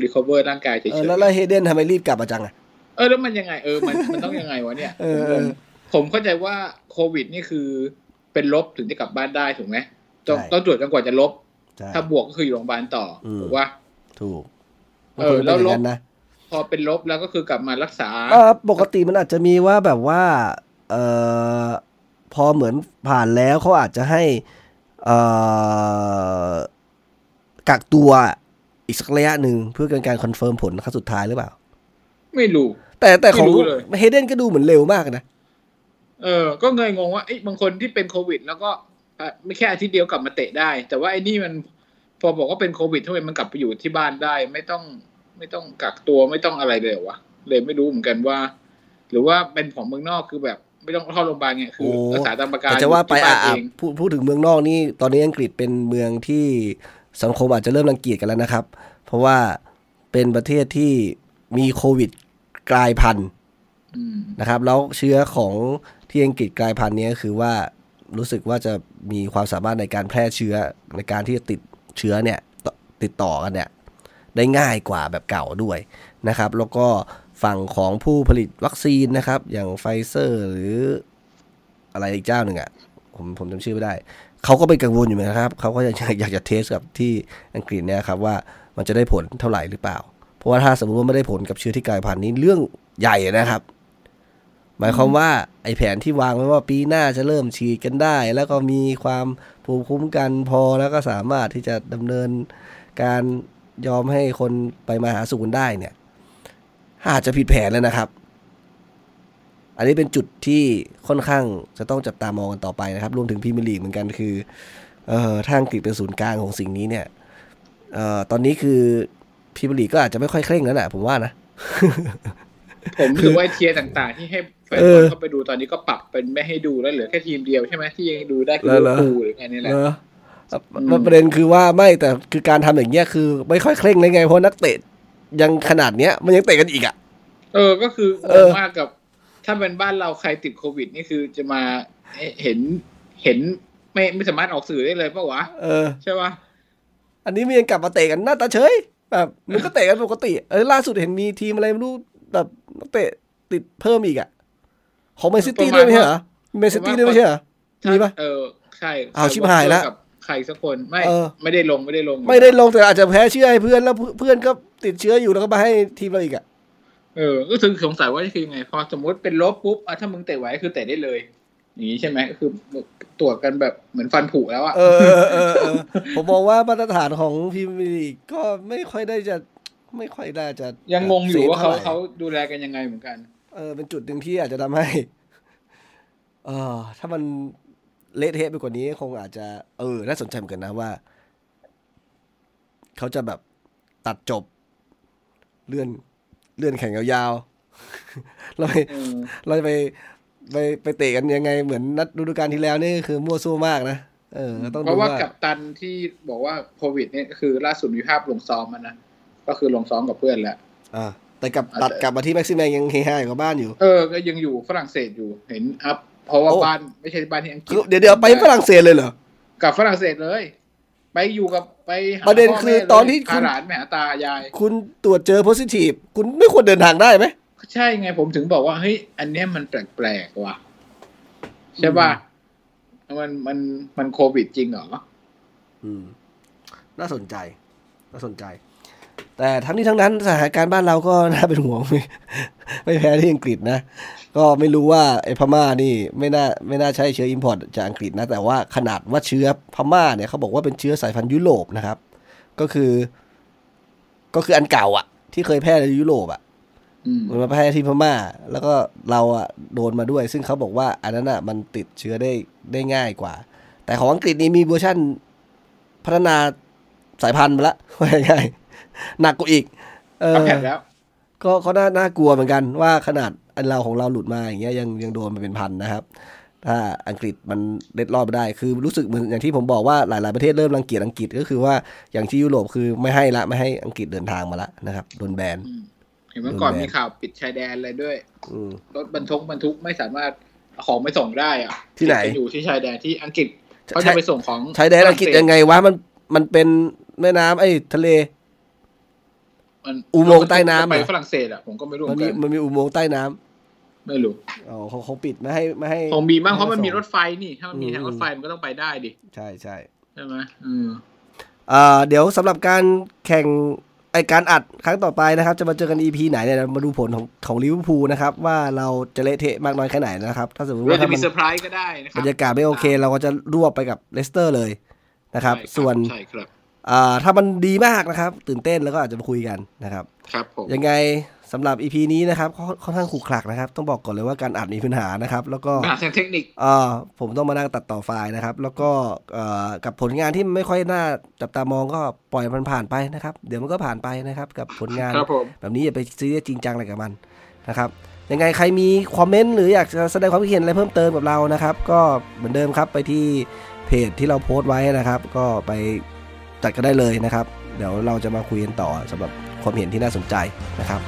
รีคอเวอร์ร่างกายเฉยเออๆแล้วแล้วเฮเดนทำไมรีบกลับมาจังอะเออแล้วมันยังไงเออมันมันต้องยังไงวะเนี่ยเออผมงงผมเข้าใจว่าโควิดนี่คือเป็นลบถึงจะกลับบ้านได้ถูกไหมต้องต้องตรวจจนกว่าจะลบใช่ถ้าบวกก็คืออยู่โรงพยาบาลต่ออมถูกว่าถูกเออแล้วมันควรลเป็นบย่างนั้นนะพอเป็นลบแล้วก็คือกลับมารักษาเออปกติมันอาจจะมีว่าแบบว่า เออ พอเหมือนผ่านแล้วเขาอาจจะให้เออกักตัวอีกสักระยะหนึ่งเพื่อเป็นการ confirm ผลครั้งสุดท้ายหรือเปล่า ไม่รู้ แต่แต่ของไม่รู้เลยเฮเดนก็ดูเหมือนเร็วมากนะ เออ ก็เลยงงว่าเอ้ยบางคนที่เป็นโควิด แล้วก็อะไม่แค่อาทิตย์เดียวกลับมาเตะได้ แต่ว่าไอ้นี่มันพอบอกว่าเป็นโควิดทำไมมันกลับไปอยู่ที่บ้านได้ ไม่ต้องไม่ต้องกักตัวไม่ต้องอะไรเลยเหรอวะเลยไม่รู้เหมือนกันว่า หรือว่าเป็นของเมืองนอกคือแบบ ไม่ต้องเข้าโรงพยาบาลเนี่ยคือโอ้รักษาตามอาการแต่จะว่าไปที่บ้อะนอะเองพูดพูดถึงเมืองนอกนี่ตอนนี้อังกฤษเป็นเมืองที่สังคมอาจจะเริ่มรังเกียจกันแล้วนะครับ เพราะว่าเป็นประเทศที่มีโควิดกลายพันธุ์อืมนะครับแล้วเชื้อของที่อังกฤษกลายพันธุ์เนี้ยคือว่ารู้สึกว่าจะมีความสามารถในการแพร่เชื้อในการที่จะติดเชื้อเนี่ยต่อติดต่อกันเนี่ยได้ง่ายกว่าแบบเก่าด้วยนะครับ แล้วก็ ฝั่งของผู้ผลิตวัคซีนนะครับ อย่างไฟเซอร์หรืออะไรอีกเจ้าหนึ่งอะ่ะผมผมจำชื่อไม่ได้ เขาก็เป็นกังวลอยู่เหมือนกันครับ เขาก็อยากจะอยากจะเทสกับที่อังกฤษเนี่ยครับว่ามันจะได้ผลเท่าไหร่หรือเปล่า เพราะว่าถ้าสมมติว่าไม่ได้ผลกับเชื้อที่กลายพันธุ์นี้เรื่องใหญ่นะครับ หมายความว่าไอ้แผนที่วางไว้ว่าปีหน้าจะเริ่มฉีดกันได้ แล้วก็มีความภูมิคุ้มกันพอแล้วก็สามารถที่จะดำเนินการยอมให้คนไปมาหาสู่กันได้เนี่ย อาจจะผิดแผนแล้วนะครับ อันนี้เป็นจุดที่ค่อนข้างจะต้องจับตามองกันต่อไปนะครับ รวมถึงพรีเมียร์ลีกเหมือนกันคือเอ่อทางอังกฤษเป็นศูนย์กลางของสิ่งนี้เนี่ยเอ่อตอนนี้คือพรีเมียร์ลีกก็อาจจะไม่ค่อยเคร่งแล้วแหละผมว่านะผมรู้สึกว่าไอ้ tier ต่างๆ ที่ให้แฟนเอบออลเข้าไปดูตอนนี้ก็ปรับเป็นไม่ให้ดูแล้วเหลือแค่ทีมเดียวใช่ไหมที่ยังดูได้คือเหรอลิเวอร์พูลหรือไงนี่แหละเนอะอืมมันประเด็นคือว่าไม่แต่คือการทำอย่างเงี้ยคือ ไม่ค่อยเคร่งเลยไงเพราะนักเตะ ยังขนาดเนี้ย มันยังเตะกันอีกอะ เออก็คือเออ มากกับ ถ้าเป็นบ้านเราใครติดโควิด นี่คือจะมาเห็นเห็นไม่ไม่สามารถออกสื่อได้เลยปะวะ เออ ใช่ปะอันนี้มันยังกลับมาเตะกันหน้าตาเฉย แบบมันก็เตะกันปกติ เออล่าสุดเห็นมีทีมอะไรไม่รู้แบบนักเตะติดเพิ่มอีกอะ ของแมนซิตี้ด้วยไม่ใช่เหรอแมนซิตี้ด้วยไม่ใช่เหรอถ้ามีปะเออใช่อ้าวชิบหายละกับใครสักคนไม่เออ ไม่ได้ลงไม่ได้ลงไม่ได้ลงแต่อาจจะแพ้เชื้อให้เพื่อนแล้วเพื่อนก็ ติดเชื้ออยู่แล้วก็มาให้ทีมเราอีกอะเออก็คือสงสัยว่าคือยังไง พอสมมติเป็นลบปุ๊บอะถ้ามึงเตะไหวคือเตะได้เลย อย่างนี้ใช่ไหมก็คือตรวจกันแบบเหมือนฟันผุแล้วอะเออเออเออเออผมมองว่ามาตรฐานของพรีเมียร์ลีกก็ไม่ค่อยได้จะไม่ค่อยได้จะ ยังงงอยู่ว่าเขาซฟท่ไหร่เขาดูแลกันยังไงเหมือนกัน เออเป็นจุดหนึ่งที่อาจจะทำให้เออถ้ามันเละเทะไปกว่านี้คงอาจจะ เออ น่าสนใจเหมือนกันนะว่า เขาจะแบบตัดจบ เลื่อนเลื่อนแข่งยาวๆ เราไปเออเราจะไปไปไปเตะกันยังไงเหมือนนัดฤดูกาลที่แล้วนี่คือมั่วซั่วมากนะเออต้องเพดูราะว่าว่ากับตันที่บอกว่าโควิดเนี่ยคือล่าสุดมีภาพลงซ้อมมันนะก็คือลงซ้อมกับเพื่อนแหละอ่าแต่กลับอาจจะตัดกลับมาที่แม็กซิแมงยังเฮฮาอยู่กับบ้านอยู่ เออ ก็ยังอยู่ฝรั่งเศสอยู่เห็นอัพเพราะว่าโอ้บ้านไม่ใช่บ้านที่อังกฤษคือเดี๋ยวเดี๋ยวไปฝรั่งเศสเลยเหรอกับฝรั่งเศสเลย ไปอยู่กับ ไปหาประเด็นพ่คือแม่ลยตอนที่คุณพาหลานไปหาตายาย คุณตรวจเจอโพซิทีฟคุณไม่ควรเดินทางได้ไหมใช่ไงผมถึงบอกว่าเฮ้ยอันเนี้ยมันแปลกๆว่ะใช่ป่ะมันมันมันโควิดจริงเหรออืม น่าสนใจ น่าสนใจ แต่ทั้งนี้ทั้งนั้นสถานการณ์บ้านเราก็น่าเป็นห่วงไม่ไม่แพ้ที่อังกฤษนะ ก็ไม่รู้ว่าไอ้พม่านี่ไม่น่าไม่น่าใช่เชื้อ import จากอังกฤษนะ แต่ว่าขนาดว่าเชื้อพม่าเนี่ยเขาบอกว่าเป็นเชื้อสายพันธุ์ยุโรปนะครับ ก็คือ ก็คืออันเก่าอะที่เคยแพร่ในยุโรปอะอืมมันมาแพร่ที่พม่า แล้วก็เราอะโดนมาด้วย ซึ่งเขาบอกว่าอันนั้นอะมันติดเชื้อได้ได้ง่ายกว่า แต่ของอังกฤษนี่มีเวอร์ชั่นพัฒนาสายพันธุ์มาละว่าง่ายๆ หนักกว่าอีก เอออัพแพดแล้ว ก็เขาน่าน่ากลัวเหมือนกันว่าขนาดอันเราของเราหลุดมาอย่างเงี้ยยังยังโดนมาเป็นพันนะครับ ถ้าอังกฤษมันเล็ดรอดไปได้ คือรู้สึกเหมือนอย่างที่ผมบอกว่าหลาย ๆ ประเทศเริ่มรังเกียจอังกฤษก็คือว่าอย่างที่ยุโรปคือไม่ให้ละไม่ให้อังกฤษเดินทางมาละนะครับโดนแบนอืมเห็นเมื่อก่อนโดนแบนมีข่าวปิดชายแดนอะไรด้วยอืมรถบรรทุกบรรทุกไม่สามารถเอาของไปส่งได้อะที่ไหนติดกัอยู่ที่ชายแดนที่อังกฤษเขาจะไปส่งของชายแดนอังกฤษยังไงวะมันมันเป็นแม่น้ำไอ้ทะเล มันอุโมงค์ใต้น้ำไปเหรอฝรั่งเศสอะผมก็ไม่รู้เหมัมืนอนมีกันมันมีอุโมงค์ใต้น้ำไม่รู้อ๋อเขาเขาปิดไม่ให้ไม่ให้คงมีมั้งเพราะมันมีไให้รส่ถไฟนี่ ถ้ามันมีอืมทางรถไฟมันก็ต้องไปได้ดิ ใช่ใช่ใช่ไหมอืมอ่าเดี๋ยวสำหรับการแข่งไอการอัดครั้งต่อไปนะครับ จะมาเจอกัน EP ไหนเนี่ยเรามาดูผลของของลิเวอร์พูลนะครับ ว่าเราจะเละเทะมากน้อยแค่ไหนนะครับ ถ้าสมมติเราว่าจะถ้ามีมันเซอร์ไพรส์ก็ได้นะครัรรยากาศไม่โอเค เราก็จะรวบไปกับเลสเตอร์เลยนะครับใช่ส่วนใช่ครับอ่า ถ้ามันดีมากนะครับ ตื่นเต้นแล้วก็อาจจะมาคุยกันนะครับ ครับผมยังไงสำหรับ EP นี้นะครับค่อนค่อนข้างขรุขระนะครับ ต้องบอกก่อนเลยว่าการอัดมีปัญหานะครับ แล้วก็ปัญหาทางเทคนิคอ่าผมต้องมานั่งตัดต่อไฟล์นะครับ แล้วก็เอ่อกับผลงานที่ไม่ค่อยน่าจับตามองก็ปล่อยมันผ่านไปนะครับ เดี๋ยวมันก็ผ่านไปนะครับ กับผลงานครับผมแบบนี้อย่าไปซีเรียสจริงจังอะไรกับมันนะครับยังไงใครมีคอมเมนต์หรืออยากจะแสดงความคิดเห็นอะไรเพิ่มเติมกับเรานะครับ ก็เหมือนเดิมครับไปที่เพจที่เราโพสต์ไว้นะครับ ก็ไป จัดกันได้เลยนะครับ เดี๋ยวเราจะมาคุยกันต่อสำหรับความเห็นที่น่าสนใจนะครับ